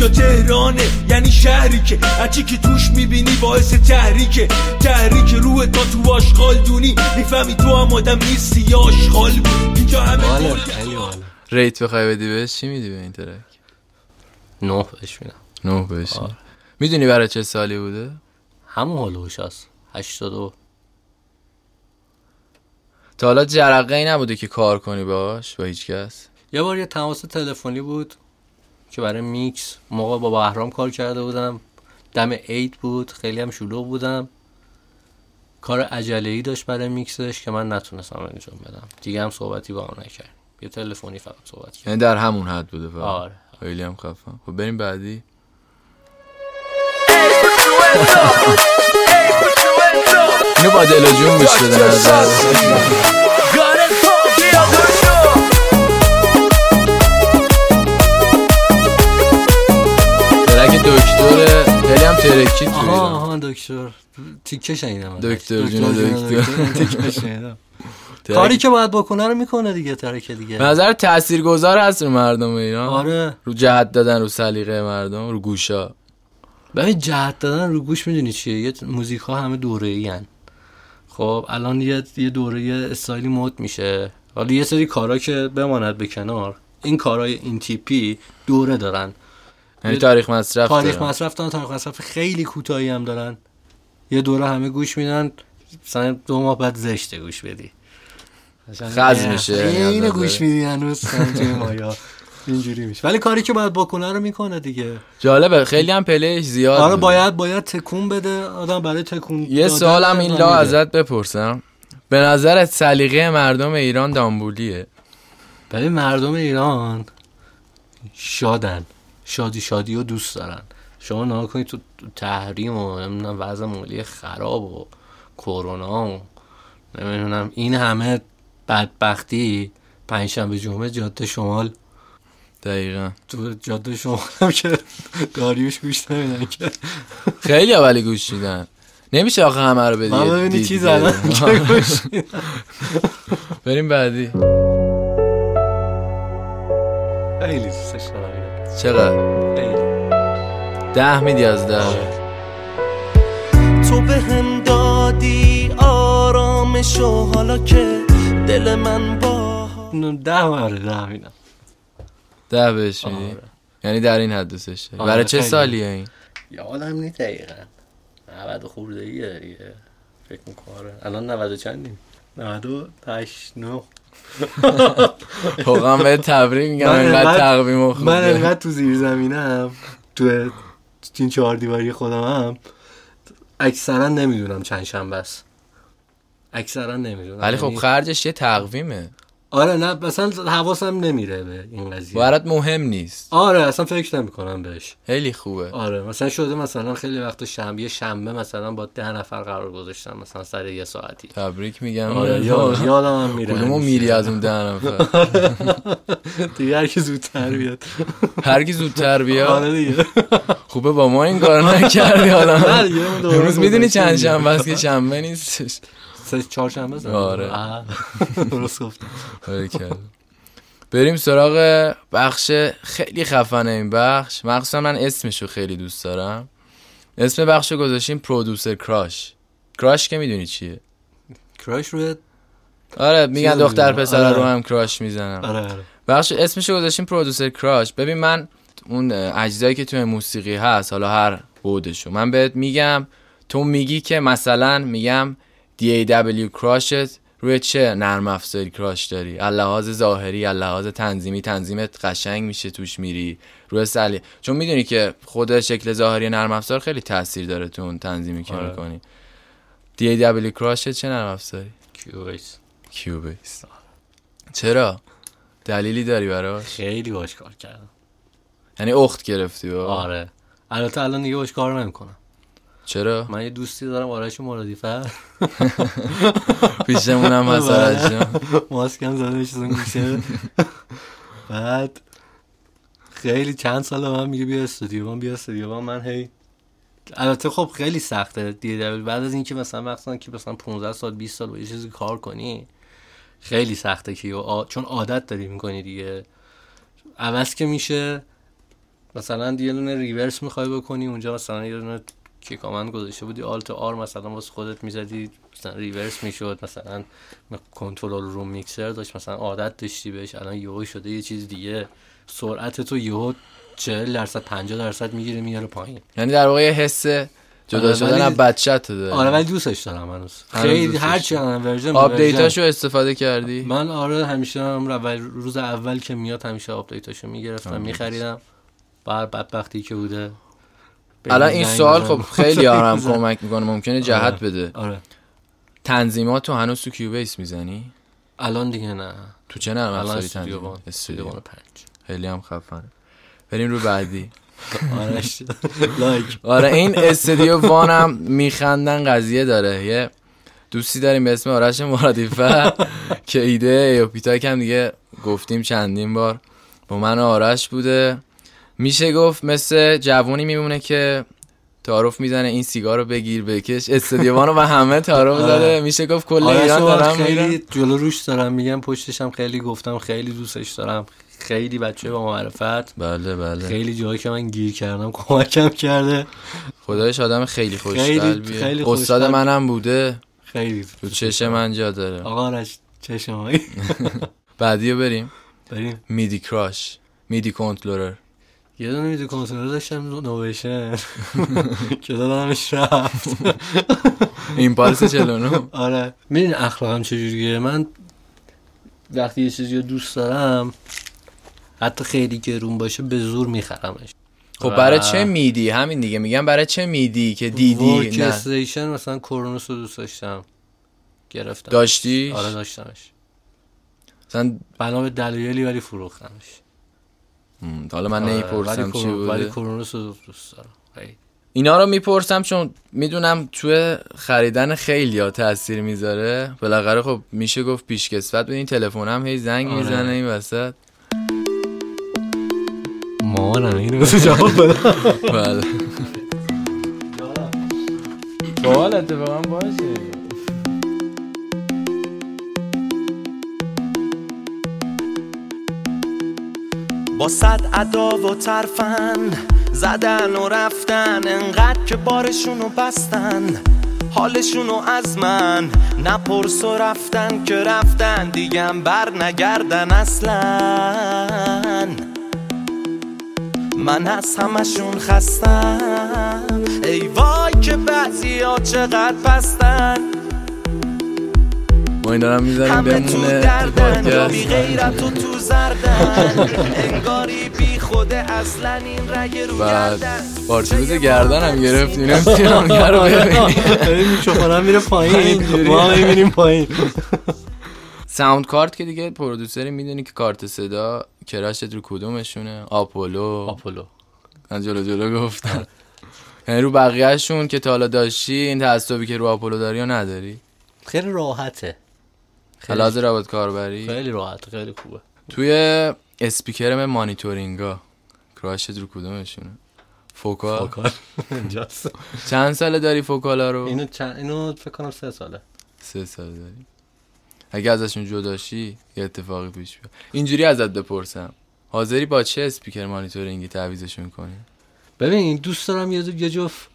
اینجا تهرانه یعنی شهری که هرچی که توش می‌بینی باعث تحریکه. تحریک روح تا تو آشغال دونی. می‌فهمی تو هم آدم نیستی یا آشغال بود. اینجا همه ریت بخوای بدی بهش؟ چی میدی به این ترک؟ نه بهش میدم. نه بهش. می‌دونی برای چه سالی بوده؟ همون هلوش هست هشتاد و تا حالا جرقه ای نبوده که کار کنی باش با هیچ کس؟ یه بار یه تماس تلفنی بود. که برای میکس موقع با بهرام کار کرده بودم. دم عید بود خیلی هم شلوغ بودم. کار عجله ای داشت برای میکسش که من نتونستم انجام بدم. دیگه هم صحبتی با هم نکردیم. یه تلفنی فقط صحبت کردیم. یعنی در همون حد بوده فقط؟ آره. خیلی هم خفن. خب بریم بعدی. اینو با دل و جون گوش بده دکتره خیلی هم ترکی توی آها آها دکتر. تیکه شنیدم. دکتر جون دکتر. کاری که باید بکنه رو می‌کنه دیگه ترک دیگه. به نظر تأثیر گذار هست رو مردم ایران. آره. رو جهت دادن رو سلیقه مردم رو گوشا. ببین جهت دادن رو گوش می‌دونی چیه؟ یه موزیک ها همه دوره ای خب الان یه یه دوره استایلی مد میشه. حالا یه سری کارا که بماند به کنار این کارای این تیپی دوره دارن. یعنی تاریخ مصرف تاریخ دارن. مصرف دارن تاریخ مصرف خیلی کوتاهی هم دارن. یه دوره همه گوش میدن مثلا دو ماه بعد زشته گوش بدی. خز میشه یعنی اینو نظر- گوش میدی هنوز توی مایا. اینجوری میشه. ولی کاری که باید بکنه رو می‌کنه دیگه. جالبه خیلی هم پلیش زیاد آره. باید باید تکون بده. آدم برای تکون یه دادن سوالم این لا. ازت بپرسم. به نظرت سلیقه مردم ایران دامبولیه؟ ببین مردم ایران شادن. شادی شادی رو دوست دارن شما نها کنید تو تحریم و نمی‌دونم وضع مالی خراب و کرونا و نمی‌دونم این همه بدبختی پنجشنبه جمعه جاده شمال دقیقا تو جاده شمال هم که داریوش گوش نمیدن که خیلی ولی گوش میدن نمیشه آخه همه رو بدی من ببینی چی. زدن که گوش میدن. بریم بعدی خیلی دوستش دارم اینو. چقدر؟ ده میدی از ده. تو به هم دادی آرامشو حالا که دل من با ده آره ده میدم ده بهش میدی. یعنی در این حد دوستش. داری. برای چه. سالیه این؟ یادم نی دقیقا. 90 خورده ایه دیگه. فکر می‌کنم. آره. الان 90 چندیم؟ 98 9 واقعا به تبریک میگم اینقدر انقدر- تقویم خوب من داری. انقدر تو زیر زمینم تو این چهار دیواری خودم هم اکثرا نمی‌دونم چند شنبه است اکثرا نمی‌دونم. ولی خب یعنی- خرجش یه تقویمه. آره نه مثلا حواسم نمیره به این قضیه. برات مهم نیست. آره اصلا فکر نمی‌کنم بهش. خیلی خوبه. آره مثلا شده مثلا خیلی وقت شنبه شنبه مثلا با ده نفر قرار گذاشتم مثلا سر یه ساعتی. تبریک میگم. آره یاد- یادم هم میره کدومو. میری از اون ده نفر؟ دیگه هر کی زودتر بیاد. هر کی زودتر بیا آره دیگه. خوبه با ما این کارو نکردی نه حالا امروز می‌دونی چند. شنبه است که شنبه نیستش. سه چهار شنبه زدم. آره. درست گفتم. بریم سراغ بخش خیلی خفنه این بخش مخصوصا من اسمشو خیلی دوست دارم اسم بخشو گذاشتیم پرودوسر کراش کراش که می‌دونی چیه کراش روی آره میگن دختر. پسر آره. رو هم کراش می‌زنم آره آره بخش اسمشو گذاشتیم پرودوسر کراش ببین من اون اجزایی که توی موسیقی هست حالا هر بودشو من بهت میگم تو میگی که مثلا میگم DAW کراشت روی چه نرم افزاری کراش داری؟ اللحاظ ظاهری اللحاظ تنظیمی تنظیمت قشنگ میشه توش میری. روی سلی چون می‌دونی که خود شکل ظاهری نرم افزار خیلی تاثیر داره تو اون تنظیمی که آره. می‌کنی. DAW کراشت چه نرم افزاری؟ کیویس کیوبیس چرا؟ دلیلی داری براش؟ خیلی باش کار کردم. یعنی اخت گرفتی با؟ آره. البته الان دیگه باش کار نمی‌کنم. چرا؟ من یه دوستی دارم آرش مرادیفر پیشمون هم هست آرش جان. ماسکم زده میشه گوشه. بعد خیلی چند سال من میگه بیا استودیو من بیا استودیو. من من هی البته خب خیلی سخته دیگه. بعد از اینکه مثلا مثلا که مثلا 15 سال 20 سال با یه چیزی کار کنی خیلی سخته که آ... چون عادت داری می‌کنی دیگه. عوض که میشه مثلا یه دونه ریورس می‌خوای بکنی اونجا مثلا یه دونه کیکامند گذاشته بودی آلت آر مثلا واسه خودت می‌زدی مثلا ریورس می‌شد مثلا کنترل رو میکسر داشت مثلا عادت داشتی بهش الان یهو شده یه چیز دیگه. سرعت تو یهو 40 درصد 50 درصد می‌گیره میاره پایین. یعنی در واقع یه حس جدا آره، شدن از بچت داره. آره ولی دوستش دارم هنوز. هنوز خیلی هر چی الان ورژن آپدیتاشو استفاده کردی؟ من آره همیشه هم روز اول که میاد همیشه آپدیتاشو می‌گرفتم میخریدم. بعد بدبختی که بوده. الان این سوال. خب خیلی آرام کمک می‌کنه ممکنه جهت آره. بده. آره. تنظیمات تو هنوز تو کیوبیس می‌زنی؟ الان دیگه نه. تو چه نرم افزاری استودیو تنظیم استودیو وان پنج. خیلی هم خفنه. بریم رو بعدی. لایک. آره این استودیو وان هم میخندن قضیه داره. یه دوستی داریم به اسم آرش مرادیفه که ایده ایوپیتاک هم دیگه گفتیم چندین بار. با من آرش بوده. میشه گفت مثل جوونی میمونه که تعارف می‌زنه این سیگار رو بگیر بکش. استودیو وان رو به همه تعارف آره. زده میشه گفت کل آرش ایران دارم خیلی میرن. جلو روش دارم میگم پشتش هم خیلی گفتم خیلی دوستش دارم. خیلی بچه با معرفت. بله بله. خیلی جایی که من گیر کردم کمکم کرده. خدایش آدم خیلی خیلی- خوشقلبیه. خیلی استاد. منم بوده. خیلی تو چش من جا داره. آقا آرش چشمایی بعدی رو بریم. بریم. میدی کراش. میدی کنترلر. یه دونه ویدیو کنترل داشتم نویشن که دادمش رفت ایمپالس 49 آره. میدین اخلاقم چجوریه من وقتی یه چیزی رو دوست دارم حتی خیلی گرون باشه به زور میخرمش. خب برای چه میدی؟ همین دیگه. میگم برای چه میدی که دیدی؟ نه. مثلا کرونوس رو دوست داشتم. گرفتم داشتی آره داشتمش. مثلا بنا به دلایلی ولی فروختمش. حالا من آره، نمی‌پرسم چی کرون- ولی بوده کرونوس رو دوست دارم. اینا رو می‌پرسم چون می‌دونم توی خریدن خیلی ها تاثیر می‌ذاره. بالاخره خب میشه گفت پیشکسوت به این تلفن هم هی زنگ آره. می‌زنه این وسط. مامانم اینو بس جواب بدم. بله. سوال اتفاقا باشه. با صد ادا و ترفن زدن و رفتن انقدر که بارشونو بستن. حالشونو از من نپرس و رفتن که رفتن دیگم بر نگردن اصلا. من از همشون خستم ای وای که بعضی ها چقدر پستن ما این دارم تو بمونه. یا بی. غیرت و تو زردن. انگاری بی خوده اصلا این رگ رو گردن. پارچه گردن هم گرفت اینم تیرانگر رو ببین میکروفونم میره پایین. ما هم میریم پایین. ساوند کارت که دیگه پرودوسری می‌دونی که کارت صدا کراشت رو کدومشونه؟ آپولو. آپولو. من جلو جلو گفتم. یعنی رو بقیهشون که تا حالا داشتی این تعصبی که رو آپولو داری و نداری؟ خیلی راحته. خلاص رابط کاربری؟ خیلی راحت خیلی خوبه. توی speaker monitoring ا. crush ت رو کدومشونه؟ Focal؟ Focal. چند ساله داری Focal ا رو؟ اینو چند اینو فکر کنم سه ساله. سه سال داری. اگه ازشون جداشی یه اتفاقی پیش بیاد. اینجوری ازت بپرسم. حاضری با چه speaker monitoring ی تعویضشون کنی؟ ببین دوست دارم یه یه جفت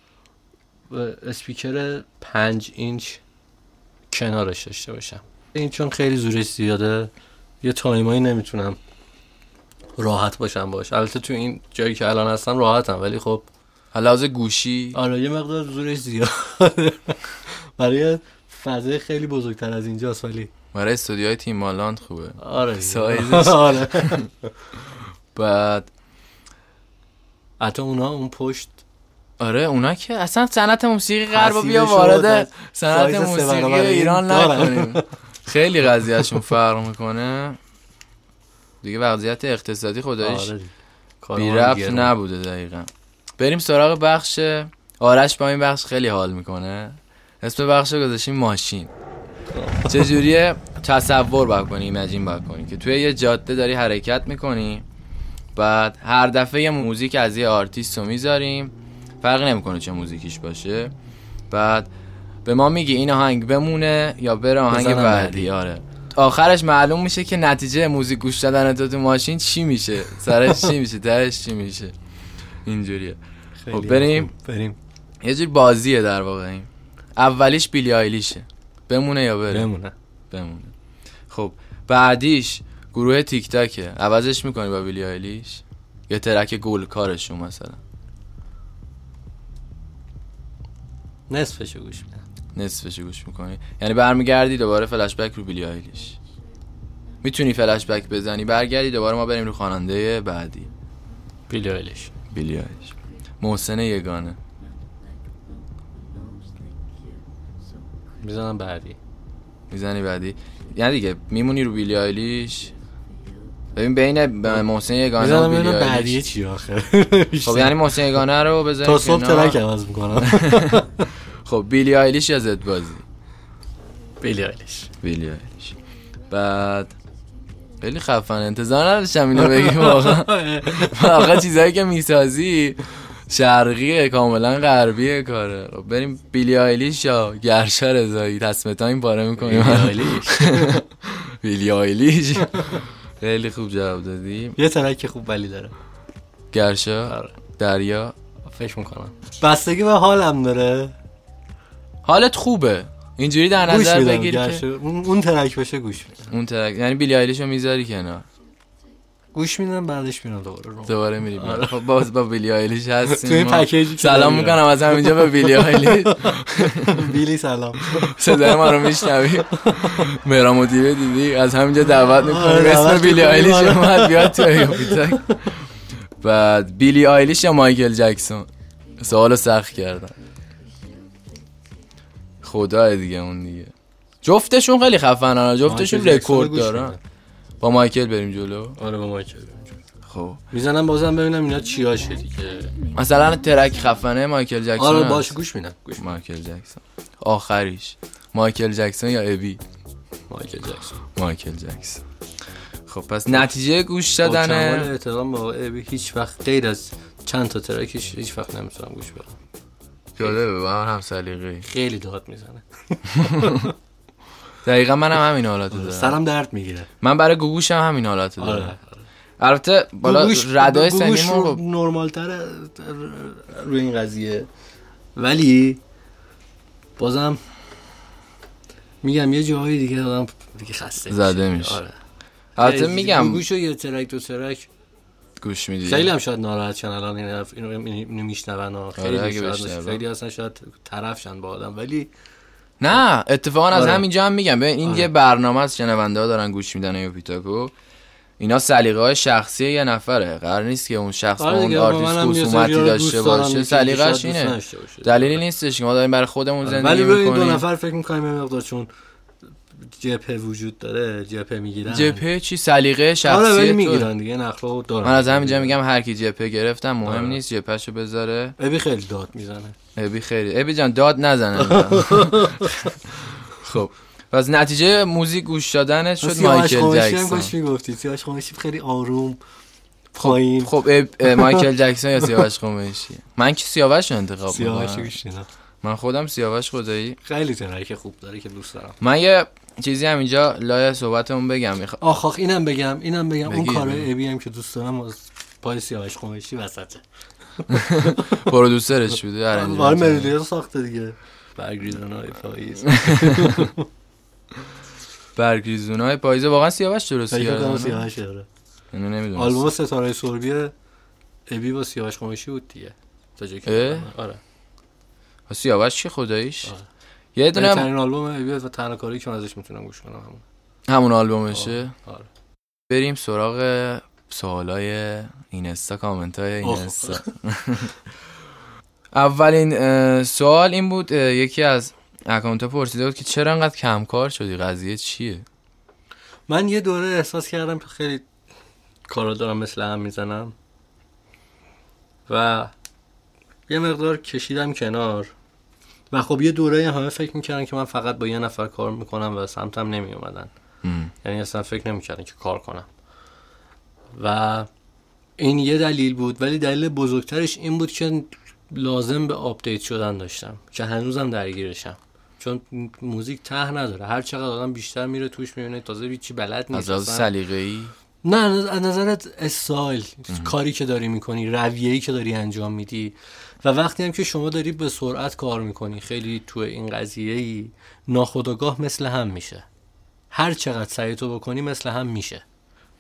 اسپیکر پنج اینچ کنارش داشته باشم. این چون خیلی زورش زیاده یه time ایی نمی‌تونم راحت باشم باش البته تو این جایی که الان هستم راحتم ولی خب حالا از گوشی آره یه مقدار زورش زیاده برای فضای خیلی بزرگتر از اینجاست ولی برای استودیوهای تیم مالاند خوبه آره. سایزش. آره بعد حتی اونا اون پشت آره اونا که اصلا صنعت موسیقی غرب بیا وارد صنعت موسیقی ایران دارن. نکنیم خیلی قضیهشون فرق می‌کنه. دیگه وضعیت اقتصادی خدایش آره بی رفت. نبوده دقیقا. بریم سراغ بخش آرش با این بخش خیلی حال می‌کنه. اسم بخش رو گذاشتیم ماشین. چجوریه؟ تصور باید کنی ایمجین باید کنی که توی یه جاده داری حرکت می‌کنی. بعد هر دفعه یه موزیک از یه آرتیست رو می‌ذاریم. فرقی نمی‌کنه چه موزیکیش باشه. بعد به ما میگی این آهنگ بمونه یا بره آهنگ بعدی. آره. آخرش معلوم میشه که نتیجه موزیک گوش دادن تو تو ماشین چی میشه؟ سرش چی میشه؟ درش چی میشه؟ اینجوریه. خب بریم. بریم. یه جور بازیه در واقع این. اولیش بیلی آیلیشه. بمونه یا بره؟ بمونه. بمونه. خب بعدیش گروه تیک تاکه عوضش می‌کنی با بیلی آیلیش؟ یه ترک گل کارشون مثلا. نصفشو گوش نصفش گوش می‌کنی؟ یعنی برمیگردی دوباره فلش بک رو بیلی آیلیش. می‌تونی فلش بک بزنی برگردی دوباره ما بریم رو خواننده بعدی. بیلی آیلیش. بیلی آیلیش. محسن یگانه. می‌زنم بعدی. می‌زنی بعدی؟ یعنی دیگه میمونی رو بیلی آیلیش؟ ببین بین محسن یگانه و بیلی ببینم بعدی آیلیش. چی آخه. خب یعنی محسن یگانه رو بذاریم تا صبح. ترک عوض می‌کنم. خب بیلی آیلیش یا زد بازی؟ بیلی آیلیش. بیلی آیلیش. بعد خیلی خفن انتظار نداشتم اینو بگیم واقعا واقعا چیزایی که می‌سازی شرقیه کاملا غربیه کاره. خب بریم بیلی آیلیش یا گرشا رضایی؟ تصمیم این پاره می‌کنیم. بیلی آیلیش. بیلی آیلیش. خیلی خوب جواب دادی یه ترک خوب ولی داره. گرشا آره. دریا. فکر می‌کنم. بستگی به حالم داره. حالت خوبه. اینجوری در نظر بگیر که اون ترک باشه گوش میدم. اون ترک یعنی بیلی آیلیش رو می‌ذاری کنار. گوش میدم بعدش میرم دوباره رو. دوباره میری خب باز با بیلی آیلیش هستیم. سلام. می‌کنم از همینجا به بیلی آیلیش. بیلی سلام. صدای ما رو میشنوی؟ مهران مدیری دیدی؟ از همینجا دعوت می‌کنیم. آره، اسم بیلی آیلیش آره. اومد بیاد تو ایوپیتک بعد بیلی آیلیش یا مایکل جکسون؟ سوالو سخت کردم. خدا دیگه اون دیگه. جفتشون خیلی خفنن جفتشون مایکل جکسون رو رکورد دارن. با مایکل بریم جلو. آره با مایکل خب. می‌زنم بازم ببینم اینا چیاشه دیگه. مثلا track خفنه مایکل جکسون آره. باشه گوش میدم گوش مایکل جکسون. آخریش. مایکل جکسون یا ابی؟ مایکل جکسون. مایکل جکسون. خب پس نتیجه گوش دادن احترام با ابی هیچ وقت غیر از چند تا track ش هیچ وقت نمی‌تونم گوش بدم. جالبه با هم سلیقه خیلی داد می‌زنه. دقیقا من هم همین حالاتو دارم. سرم درد می‌گیره. من برای گوگوشم همین حالاتو آره. دارم. البته بالا ردای گوگوش سنیمون رو نرمال تره روی این قضیه. ولی بازم میگم یه جاهای دیگه آدم دیگه خسته زده میشه. آره. البته میگم گوگوش رو یه ترک دو ترک گوش میدی خیلی هم شاید ناراحت شن الان این حرف- اینو میشنون. خیلی بشنون. خیلی اصلا شاید طرف شن با آدم ولی نه اتفاقا از آره. همینجا هم میگم ببین این آره. یه برنامه از شنونده ها دارن گوش میدن ایوپیتاکو اینا سلیقه های شخصی یه نفره قرار نیست که اون شخص با آره اون آرتیست خصومتی رو داشته باشه دوست اینه. دلیلی نیستش که ما داریم برای خودمون زندگی ولی ببین دو می‌کنیم نفر فکر می‌کنیم مقدار چون جبهه وجود داره جبهه می‌گیرن. جپه چی؟ سلیقه شخصی آره می‌گیرن دیگه نخلا دارن. من از همینجا میگم هر کی جپه گرفتم مهم آره. نیست جپهشو بذاره. ابی خیلی داد می‌زنه. ابی خیلی. ابی جان داد نزنه. خب پس نتیجه موزیک گوش دادن شد مایکل جکسون. کاش می‌گفتی. سیاوش خامشی خیلی آروم پایین. خب اب- اه، مایکل جکسون یا سیاوش قمیشی من که سیاوش انتخاب سیاوش گوش من خودم سیاوش خدایی. خیلی ترک خوب داره که دوست دارم. من یه چیزی هم اینجا لای صحبتمون بگم. میخوا... آخ آخ اینم بگم اینم بگم. اون بگیر، کار بگیر. ابی هم که دوست دارم از پای سیاوش خامشی وسطه. پرودوسرش بوده. ارنج آره ملودی ساخته دیگه. برگریزن های پاییز. برگریزون های پاییزه واقعا سیاوش درست کرده سیاوش داره اینو نمی‌دونم آلبوم ستاره سربی ابی با سیاوش خامشی بود دیگه. تا. آره. سیاوش چی خداییش؟ آره. یه دونه بهترین آلبوم ابی و تنها کاری که من ازش می‌تونم گوش کنم. همون. همون آلبومشه آره. بریم سراغ سوالای اینستا کامنت های. اینستا. اولین سوال این بود یکی از اکانت ها پرسیده بود که چرا انقدر کمکار شدی؟ قضیه چیه؟ من یه دوره احساس کردم که خیلی کارا دارم مثل هم می‌زنم. و یه مقدار کشیدم کنار. و خب یه دوره همه فکر می‌کردن که من فقط با یه نفر کار می‌کنم و سمتم نمی اومدن ام. یعنی اصلا فکر نمی‌کردن که کار کنم. و این یه دلیل بود ولی دلیل بزرگترش این بود که لازم به update شدن داشتم که هنوزم درگیرشم. چون موزیک ته نداره. هر چقدر آدم بیشتر میره توش می‌بینه تازه هیچی بلد نیست. از اصلا. سلیقه‌ای؟ نه از نظرت استایل کاری که داری می‌کنی رویه‌ای که داری انجام میدی و وقتی هم که شما داری به سرعت کار می‌کنی خیلی تو این قضیه ای ناخداگاه مثل هم میشه هر چقدر سعی تو بکنی مثل هم میشه؟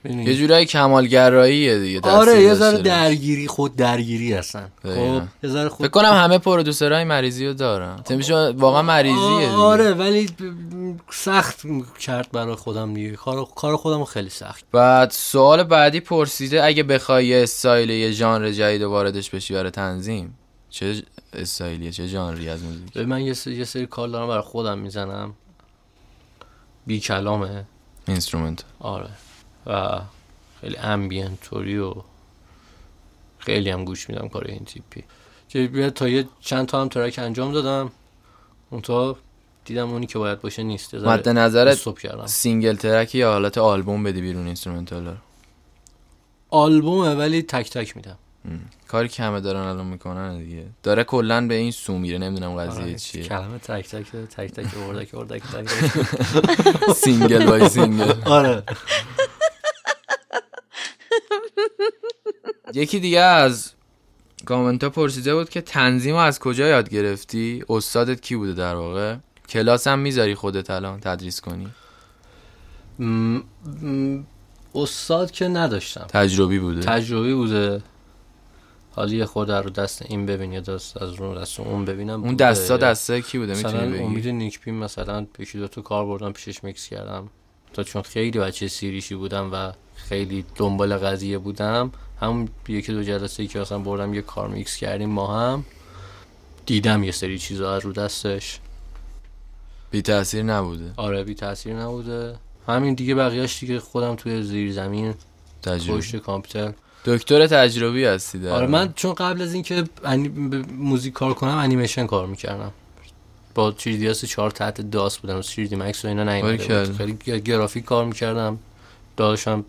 یه جورایی کمالگراییه دیگه آره یه ذره. درگیری خود درگیری هستن خب. یه ذره خود فکر کنم همه پرودوسرای مریضی رو دارن تیمشون واقعا مریضیه دیگه. آره ولی سخت کرد برای خودم دیگه کار کار خودم خیلی سخت بعد سوال بعدی پرسیده اگه بخوای یه استایل یه ژانر جدید واردش بشی برای تنظیم چه استایلیه چه ژانری از موزیک؟ من یه سری, یه سری کار دارم برای خودم می‌زنم. بی کلامه instrument. آره. و خیلی ambient طوری و خیلی هم گوش میدم کار این تیپی. که بیاد تا یه چند تا هم track انجام دادم. اون تا دیدم اونی که باید باشه نیست. مد نظرت single track یا حالت آلبوم بدی بیرون instrumental رو؟ آلبومه ولی تک تک میدم. کاری که همه دارن الان می‌کنن دیگه. داره کلا به این سو میره نمی‌دونم قضیه آره، چیه. کلمه تک تک تک تک اردک اردک تک single by single آره. یکی دیگه از کامنت ها پرسیده بود که تنظیم از کجا یاد گرفتی؟ استادت کی بوده در واقع؟ کلاس هم می‌ذاری خودت الان تدریس کنی؟ استاد که نداشتم. تجربی بوده. تجربی بوده. حالا یه خورده رو دست این ببین یا دست از رو دست اون ببینم اون. دستا دسته کی بوده؟ مثلا می‌تونی امید بگی نیک‌بین مثلا یکی دو تا کار بردم پیشش میکس کردم. تا چون خیلی بچه سیریشی بودم و خیلی دنبال قضیه بودم هم یکی دو جلسه که مثلا بردم یه کار میکس کردیم ما هم دیدم یه سری چیزا رو دستش. بی تاثیر نبوده. آره بی تاثیر نبوده. همین دیگه بقیهش دیگه خودم توی زیر زمین تجربه. پشت کامپیوتر. دکتر تجربی هستی آره. من چون قبل از اینکه انی... ب- موزیک کار کنم انیمیشن کار می‌کردم. با 3 دی 4 تحت داس بودم 3 دی مکس و اینا نیومده. بود. خیلی گرافیک کار می‌کردم. داداشم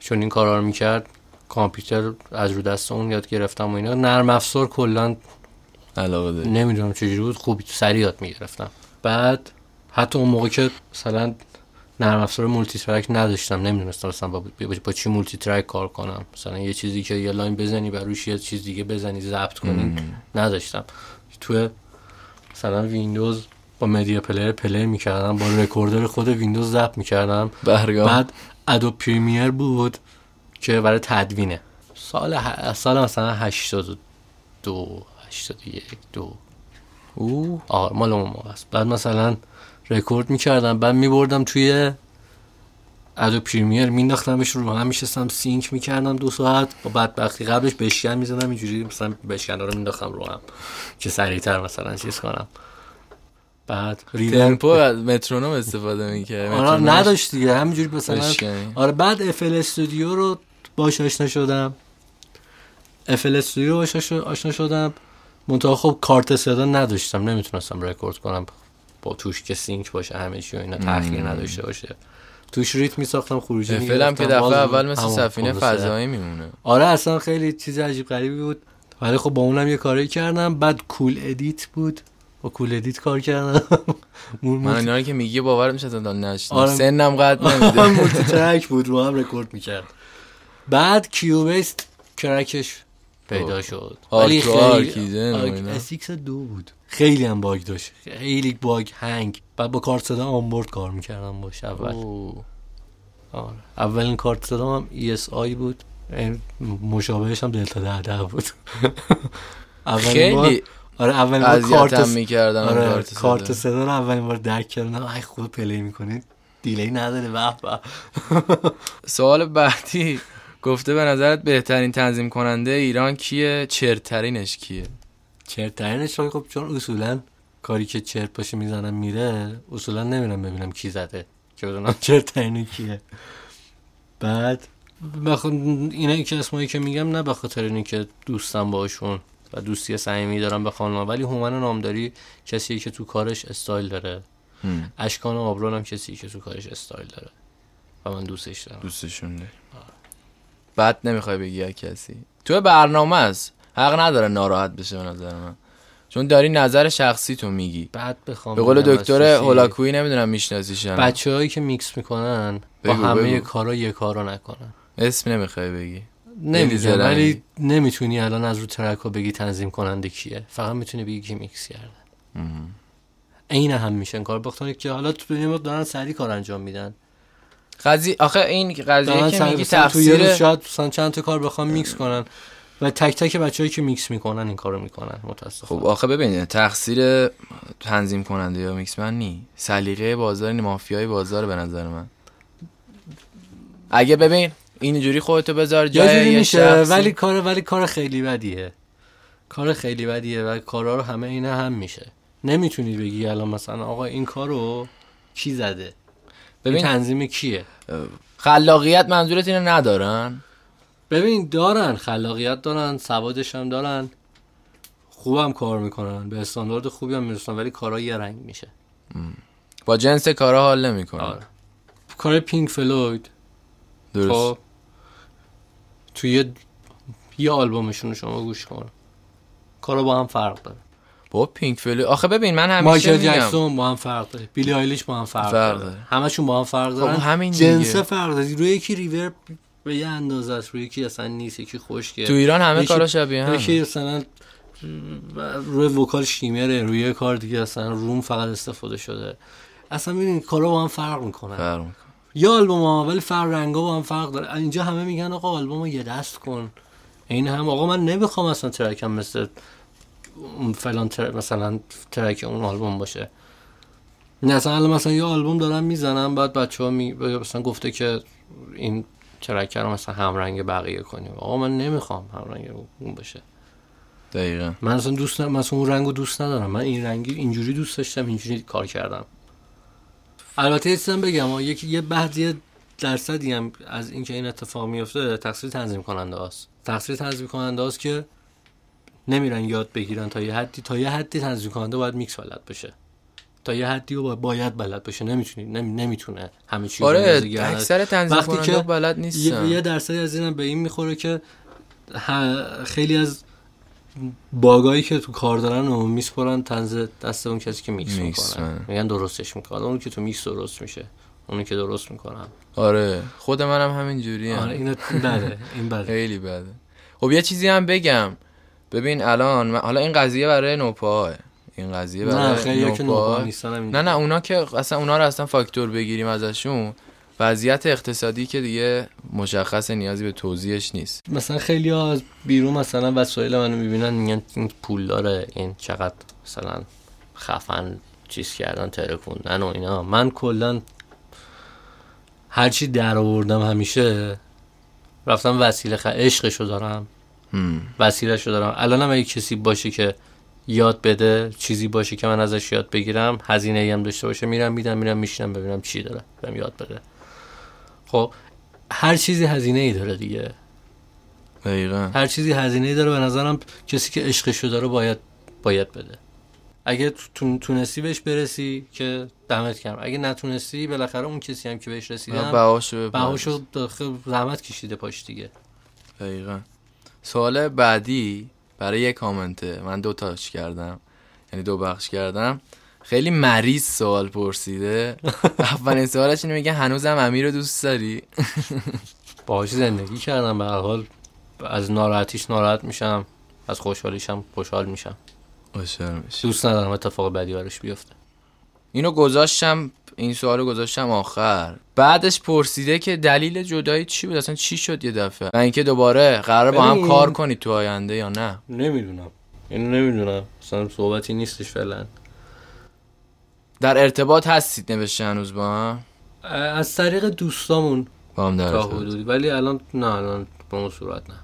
چون این کارا رو می‌کرد کامپیوتر از رو دست اون یاد گرفتم و اینا. نرم افزار کلا علاقه داری. نمی‌دونم چجوری بود خوب سریع یاد می‌گرفتم. بعد حتی اون موقع که مثلا نرم افزار multitrack نداشتم نمی‌دونستم مثلا با, با, با چی multitrack کار کنم. مثلا یه چیزی که یه line بزنی بر روش یه چیز دیگه بزنی ضبط کنی نداشتم. تو مثلا ویندوز با Media Player play می‌کردم با recorder خود ویندوز ضبط می‌کردم. بعد Adobe Premiere بود که برای تدوینه. سال ه... سال مثلا 82 81 دو او آره مال اون موقع است. بعد مثلا رکورد می‌کردم. بعد میبردم توی Adobe Premiere مینداختمش رو هم میشستم sync می‌کردم دو ساعت. با بدبختی قبلش بشکن می‌زدم اینجوری مثلا بشکن رو مینداختم رو هم که سریعتر مثلا چیز کنم. بعد تمپو از مترونوم استفاده می‌کرد آره نداشت دیگه. همینجوری مثلا. آره بعد FL Studio رو باش آشنا شدم. FL Studio باش آشنا- آشنا شدم. منتها خب کارت صدا نداشتم. نمی‌تونستم رکورد کنم. با توش که sync باشه همه چی و اینا تاخیر نداشته باشه. توش ریتم میساختم خروجی فیلم که. دفعه اول مثل سفینه. فضایی میمونه. آره اصلا خیلی چیز عجیب غریبی بود. ولی خب با اونم یه کاری کردم. بعد Cool Edit بود. با Cool Edit کار کردم. من که میگی باور میشه تا نشنم آره. سنم قد نمیده. مولتی ترک بود رو هم رکورد می‌کرد. بعد کیوبیس کرکش پیدا شد. آرک و آرکیزن خیلی. اسیکس دو بود. خیلی هم باگ داشت. خیلی باگ هنگ. بعد با کارت صدا آنبورد کار می‌کردم باش اول اوه. آره. اولین کارت صدا هم ESI بود. مشابهش هم دلتا ده ده بود. اولین بار خیلی آره اولین بار کارت می‌کردن آره کارت کارت صدا. صدا رو اولین بار درک کردم. ای خود play می‌کنید. delay نداره. به به. سوال بعدی گفته به نظرت بهترین تنظیم کننده ایران کیه؟ چرترینش کیه؟ چرترینش رو خب چون اصولا کاری که چرت باشه می‌زنم میره اصولا نمیرم ببینم کی زده که بدونم چرترینه کیه. بعد بخ... اینا که اسمایی که میگم نه به خاطر اینه که دوستم باشون و دوستی صمیمی دارم به خانم ولی هومن نامداری کسیه که تو کارش استایل داره. هم. اشکان آبرون هم کسی که تو کارش استایل داره. و من دوستش دارم. دوستشون داری. بد نمی‌خوای بگی کسی. تو برنامه است. حق نداره ناراحت بشه به نظر من. چون داری نظر شخصی تو میگی. بعد بخوام به قول دکتر هولاکویی نمی‌دونم میشناسیش یا نه. بچه هایی که میکس می‌کنن با همه بگو. کارا یه کارو نکنن. اسم نمی‌خوای بگی. نمیگم زرنگی. ولی نمی‌تونی الان از رو track ها بگی تنظیم کننده کیه. فقط می‌تونی بگی کی میکس کرده. عین هم میشن کار باختن که حالا تو دنیا دارن سری کار انجام میدن. قضیه آخه این قضیه که میگی تفسیر شاید چند تا کار بخوام میکس کنن. و تک تک بچه‌ای که میکس می‌کنن این کارو می‌کنن متاسفانه. خب آخه ببین تقصیر تنظیم کننده یا mixman نی. سلیقه بازار نی مافیای بازار به نظر من. اگه ببین اینجوری خودتو بذار جای جوری یه میشه شخصی. ولی کار ولی کار خیلی بدیه. کار خیلی بدیه و کارا رو همه اینا هم میشه. نمی‌تونی بگی الان مثلا آقا این کارو کی زده؟ ببین ببین تنظیم کیه؟ خلاقیت منظورت اینو ندارن؟ ببین دارن خلاقیت دارن سوادش هم دارن. خوبم کار می‌کنن به استاندارد خوبی هم می‌رسن ولی کارا یه رنگ میشه. با جنس کارا حال نمی‌کنن آره. کار پینک فلوید. درست. خب. توی یه آلبومشون رو شما گوش کن. کارا با هم فرق داره. با پینک فلوید. آخه ببین من همیشه مایکل جکسون با هم فرق داره. بیلی آیلیش با هم فرق, فرق داره. داره. همشون با هم فرق دارن. خب همین جنس. فرق داره. روی یکی reverb به یه اندازه است روی یکی اصلا نیست یکی خشکه. تو ایران همه کارا شبیه هم یکی مثلا روی وکال شیمره روی یه کار دیگه اصلا روم فقط استفاده شده. اصلا ببین کارا با هم فرق می‌کنن. فرق می‌کنه. یا آلبوم ها ولی فرق رنگا با هم فرق داره. اینجا همه میگن آقا آلبوم یه دست کن. این هم آقا من نمی‌خوام اصلا ترکم مثل فلان تر... مثلا ترک اون آلبوم باشه. نه الان مثلا یه آلبوم دارم می‌زنم بعد بچه ها می... مثلا گفته که این ترک رو مثلا همرنگ بقیه کنیم. آقا من نمی‌خوام همرنگ اون باشه. دقیقا. من اصلا دوست ندارم مثلا اون رنگو دوست ندارم. من این رنگی اینجوری دوست داشتم اینجوری کار کردم. البته یه چیزم بگم. یکی یه بعضی درصدی هم از اینکه این اتفاق میفته تقصیر تنظیم کننده هاست. تقصیر تنظیم کننده هاست که نمیرن یاد بگیرن تا یه حدی تا یه حدی تنظیم کننده باید میکس بلد باشه تا یه حدی رو باید, بلد باشه. نمی‌تونی نمی... نمی‌تونه همه چی آره. اکثر تنظیم وقتی که بلد یه, نیستن. یه درصدی از اینم به این می‌خوره که خیلی از bug ایی که تو کار دارن و میسپرن تنز دست اون کسی که mix mix،. میگن درستش می‌کنه اون که تو میکس درست میشه. اونی که درست می‌کنم آره. خود منم همین جوری آره این بده. این بده. خیلی بده. خب یه چیزی هم بگم. ببین الان حالا این قضیه برای نوپاه این قضیه نه برای خیلی که نیستن هم نه نه اونا که اصلا اونا رو اصلا فاکتور بگیریم ازشون وضعیت اقتصادی که دیگه مشخص نیازی به توضیحش نیست. مثلا خیلی ها از بیرون مثلا وسایل منو می‌بینن میگن این پول داره این چقدر مثلا خفن چیز کردن ترکوندن و اینا. من کلا هرچی در آوردم همیشه رفتم وسیله خ... عشقشو دارم. وسیلهشو دارم. الان هم اگه کسی باشه که یاد بده چیزی باشه که من ازش یاد بگیرم هزینه ای هم داشته باشه میرم میدم میرم میشینم ببینم چی داره بهم یاد بده. خب هر چیزی هزینه ای داره دیگه. دقیقا. هر چیزی هزینه ای داره به نظرم کسی که عشقشو داره باید باید بده. اگه تو- تونستی بهش برسی که دمت کردم اگه نتونستی بالاخره اون کسی هم که بهش رسیدم بهاشو بهاشو زحمت کشیده پاش دیگه. دقیقا. سوال بعدی برای یه کامنته من دو تاش کردم. یعنی دو بخش کردم. خیلی مریض سوال پرسیده. اولین سوالش اینه میگه هنوزم امیر رو دوست داری؟ باهاش زندگی کردم. به هر حال از ناراحتیش ناراحت میشم. از خوشحالیشم خوشحال میشم. خوشحال میشی. دوست ندارم اتفاق بدی براش بیفته. اینو گذاشتم این سوال رو گذاشتم آخر. بعدش پرسیده که دلیل جدایی چی بود؟ اصلا چی شد یه دفعه؟ و اینکه دوباره قرار با هم. کار کنید تو آینده یا نه؟ نمی‌دونم. اینو نمی‌دونم. اصلا صحبتی نیستش فعلا. در ارتباط هستید نوشته هنوز با هم؟ از طریق دوستامون با هم در تا حدودی. ولی الان نه الان به اون صورت نه.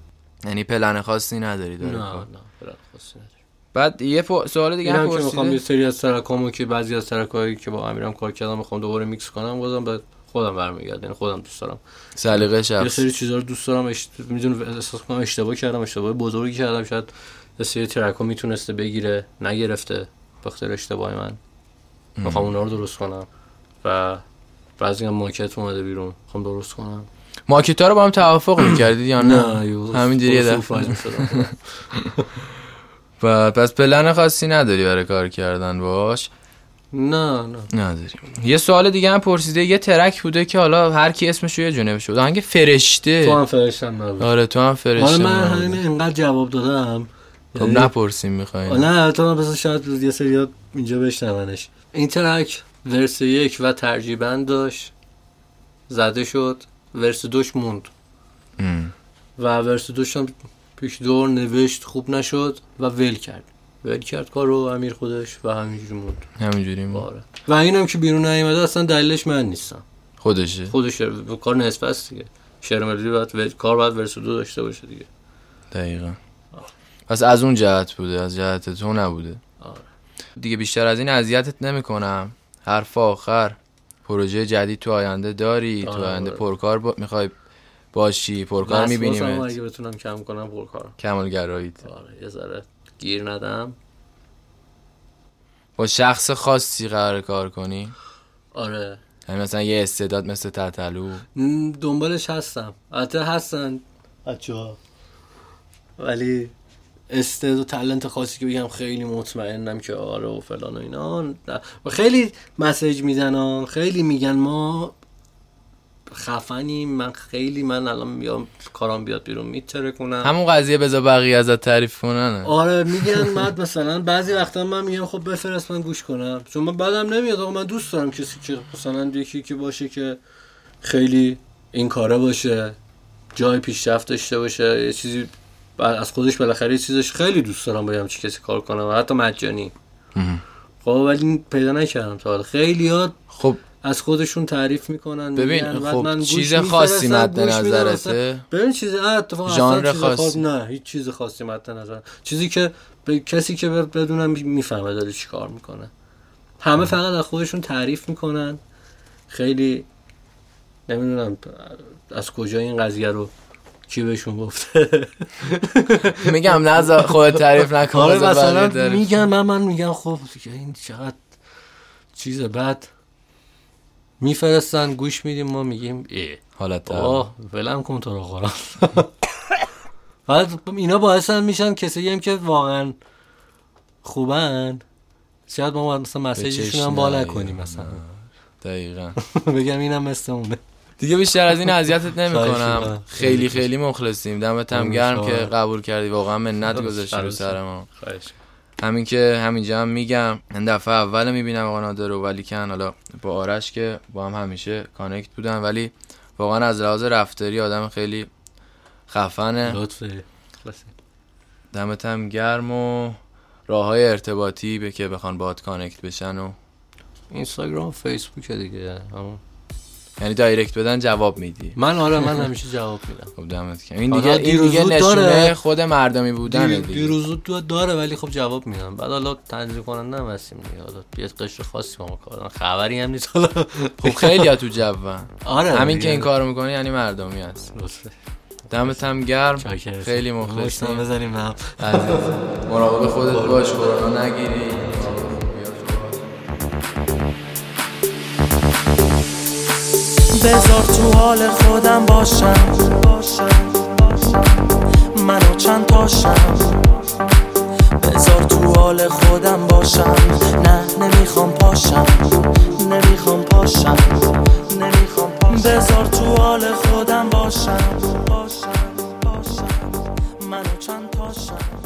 یعنی پلن خاصی نداری نه داره نه فعلا خاصی نداره. بعد یه پ- سوال دیگه هم که می‌خوام یه پرسیده. سری از ترکامو که بعضی از ترکایی که با امیرم کار کردم می‌خوام دوباره میکس کنم بازم به خودم برمیگرده یعنی خودم دوست دارم. سلیقه یه شخص سری چیزا رو دوست دارم اشت... می‌دونم احساس کنم اشتباه کردم اشتباه بزرگی کردم شاید یه سری ترکا می‌تونسته بگیره نگرفته به خاطر اشتباه من. می‌خوام اونا رو درست کنم. و بعضی هم ماکت اومده بیرون می‌خوام درست کنم. ماکتا رو با هم توافق می‌کردید یا نه؟ همینجوری یه می‌شدم. و پس پلن خاصی نداری برای کار کردن باش؟ نه نه. نداریم یه سوال دیگه هم پرسیده یه ترک بوده که حالا هر کی اسمش رو یه جونه شده. آهنگ فرشته. تو هم فرشتم نبود. آره تو هم فرشته من. همین اینقدر جواب دادم. خب یعنی- نپرسیم می‌خواین نه تو بس شاید یه سری اینجا بشنونش. این ترک ورس یک و ترجیبند داشت. زده شد. ورس دوش موند. و ورس دوش هم پیش دور نوشت خوب نشد و ول کرد. ول کرد. کارو امیر خودش و همینجوری موند. همینجوری بود. آره. و اینم که بیرون نیومده اصلا دلیلش من نیستم. خودشه؟ خودش کار نصف است دیگه. شعر ملودی باید ول- کار باید ورس دو داشته باشه دیگه. دقیقا. پس از اون جهت بوده از جهت تو نبوده. آره. دیگه بیشتر از این اذیتت نمی‌کنم. حرف آخر. پروژه جدید تو آینده داری تو آره، آینده آره. پرکار با... می‌خوای باشی پرکار می‌بینیم اگه بتونم کم کنم پرکارم. کمالگراییت. آره یه ذره. گیر ندم. با شخص خاصی قرار کار کنی؟ آره. یعنی مثلا یه استعداد مثل تتلو؟ دنبالش هستم. البته هستن. بچه ها ولی استعداد و تلنت خاصی که بگم خیلی مطمئنم که آره و فلان و اینا. و خیلی مسیج می‌زنن خیلی میگن ما خفنیم من خیلی من الان میام کارام بیاد بیرون میتره کنم. همون قضیه بذار بقیه ازت تعریف کنن. آره میگن بعد مثلا بعضی وقتا من میگم خب بفرست من گوش کنم. چون من بعدم نمیاد آقا من دوست دارم کسی که مثلا یکی که باشه که خیلی این کاره باشه جای پیشرفت داشته باشه یه چیزی از خودش بالاخره چیزش خیلی دوست دارم باید چه کسی کار کنم حتی مجانی. خب ولی پیدا نکردم تا حالا. خیلی ها خب از خودشون تعریف می‌کنن ببین، خب، من چیز خاصی مد نظرته؟ ببین چیز اتفاقا اصلا ژانر خاصی؟ خاص- نه هیچ چیز خاصی مد نظر چیزی که به کسی که بدونم می‌فهمه داره چی کار می‌کنه همه فقط از خودشون تعریف می‌کنن خیلی نمی‌دونم از کجا این قضیه رو کی بهشون گفته میگم نذار خودت تعریف نکن آره مثلا. میگن من من میگم خب دیگه این چقدر چیز بعد میفرستن گوش میدیم ما میگیم ای حالت آه ولم کن تو رو خورم. اینا باعث میشن کسی هم که واقعا خوبن. شاید ما مثلا مسیجشون هم بالا کنیم. مثلا. دقیقا. بگم اینم مثل اونه. دیگه بیشتر از این اذیتت نمی‌کنم. خیلی. خیلی مخلصیم. دمت هم گرم که. قبول کردی. واقعا منت گذاشتی رو. سر ما. خواهش همین که همینجا هم میگم این دفعه اول می‌بینم آقا نادر رو ولی کن حالا با آرش که با هم همیشه کانکت بودن ولی واقعا از لحاظ رفتاری آدم خیلی خفنه. لطفه. دمت هم گرم و راه های ارتباطی به که بخوان باهات connect بشن و اینستاگرام فیسبوک دیگه همون. یعنی direct بدن جواب میدی. من آره من همیشه جواب میدم. خب دمت گرم. این دیگه این دیگه نشونه داره. خود مردمی بودن دیر- دیگه. دیر و زود داره ولی خب جواب میدم. بعد حالا تنظیم کننده هم هستیم دیگه. حالا یه قشر خاصی ما کار. خبری هم نیست. حالا خب خیلی تو جوون آره همین. که این کارو می‌کنی یعنی مردمی هست. دمت هم گرم. خیلی مشتم مخلصیم بزنیم. مراقب خودت باش کرونا نگیری. بذار تو حال خودم باشم. منو چند تاشم بذار تو حال خودم باشم. نه نمی‌خوام پاشم. نمی‌خوام پاشم. نمی‌خوام پاشم. بذار تو حال خودم باشم. باشم باشم. منو چند تاشم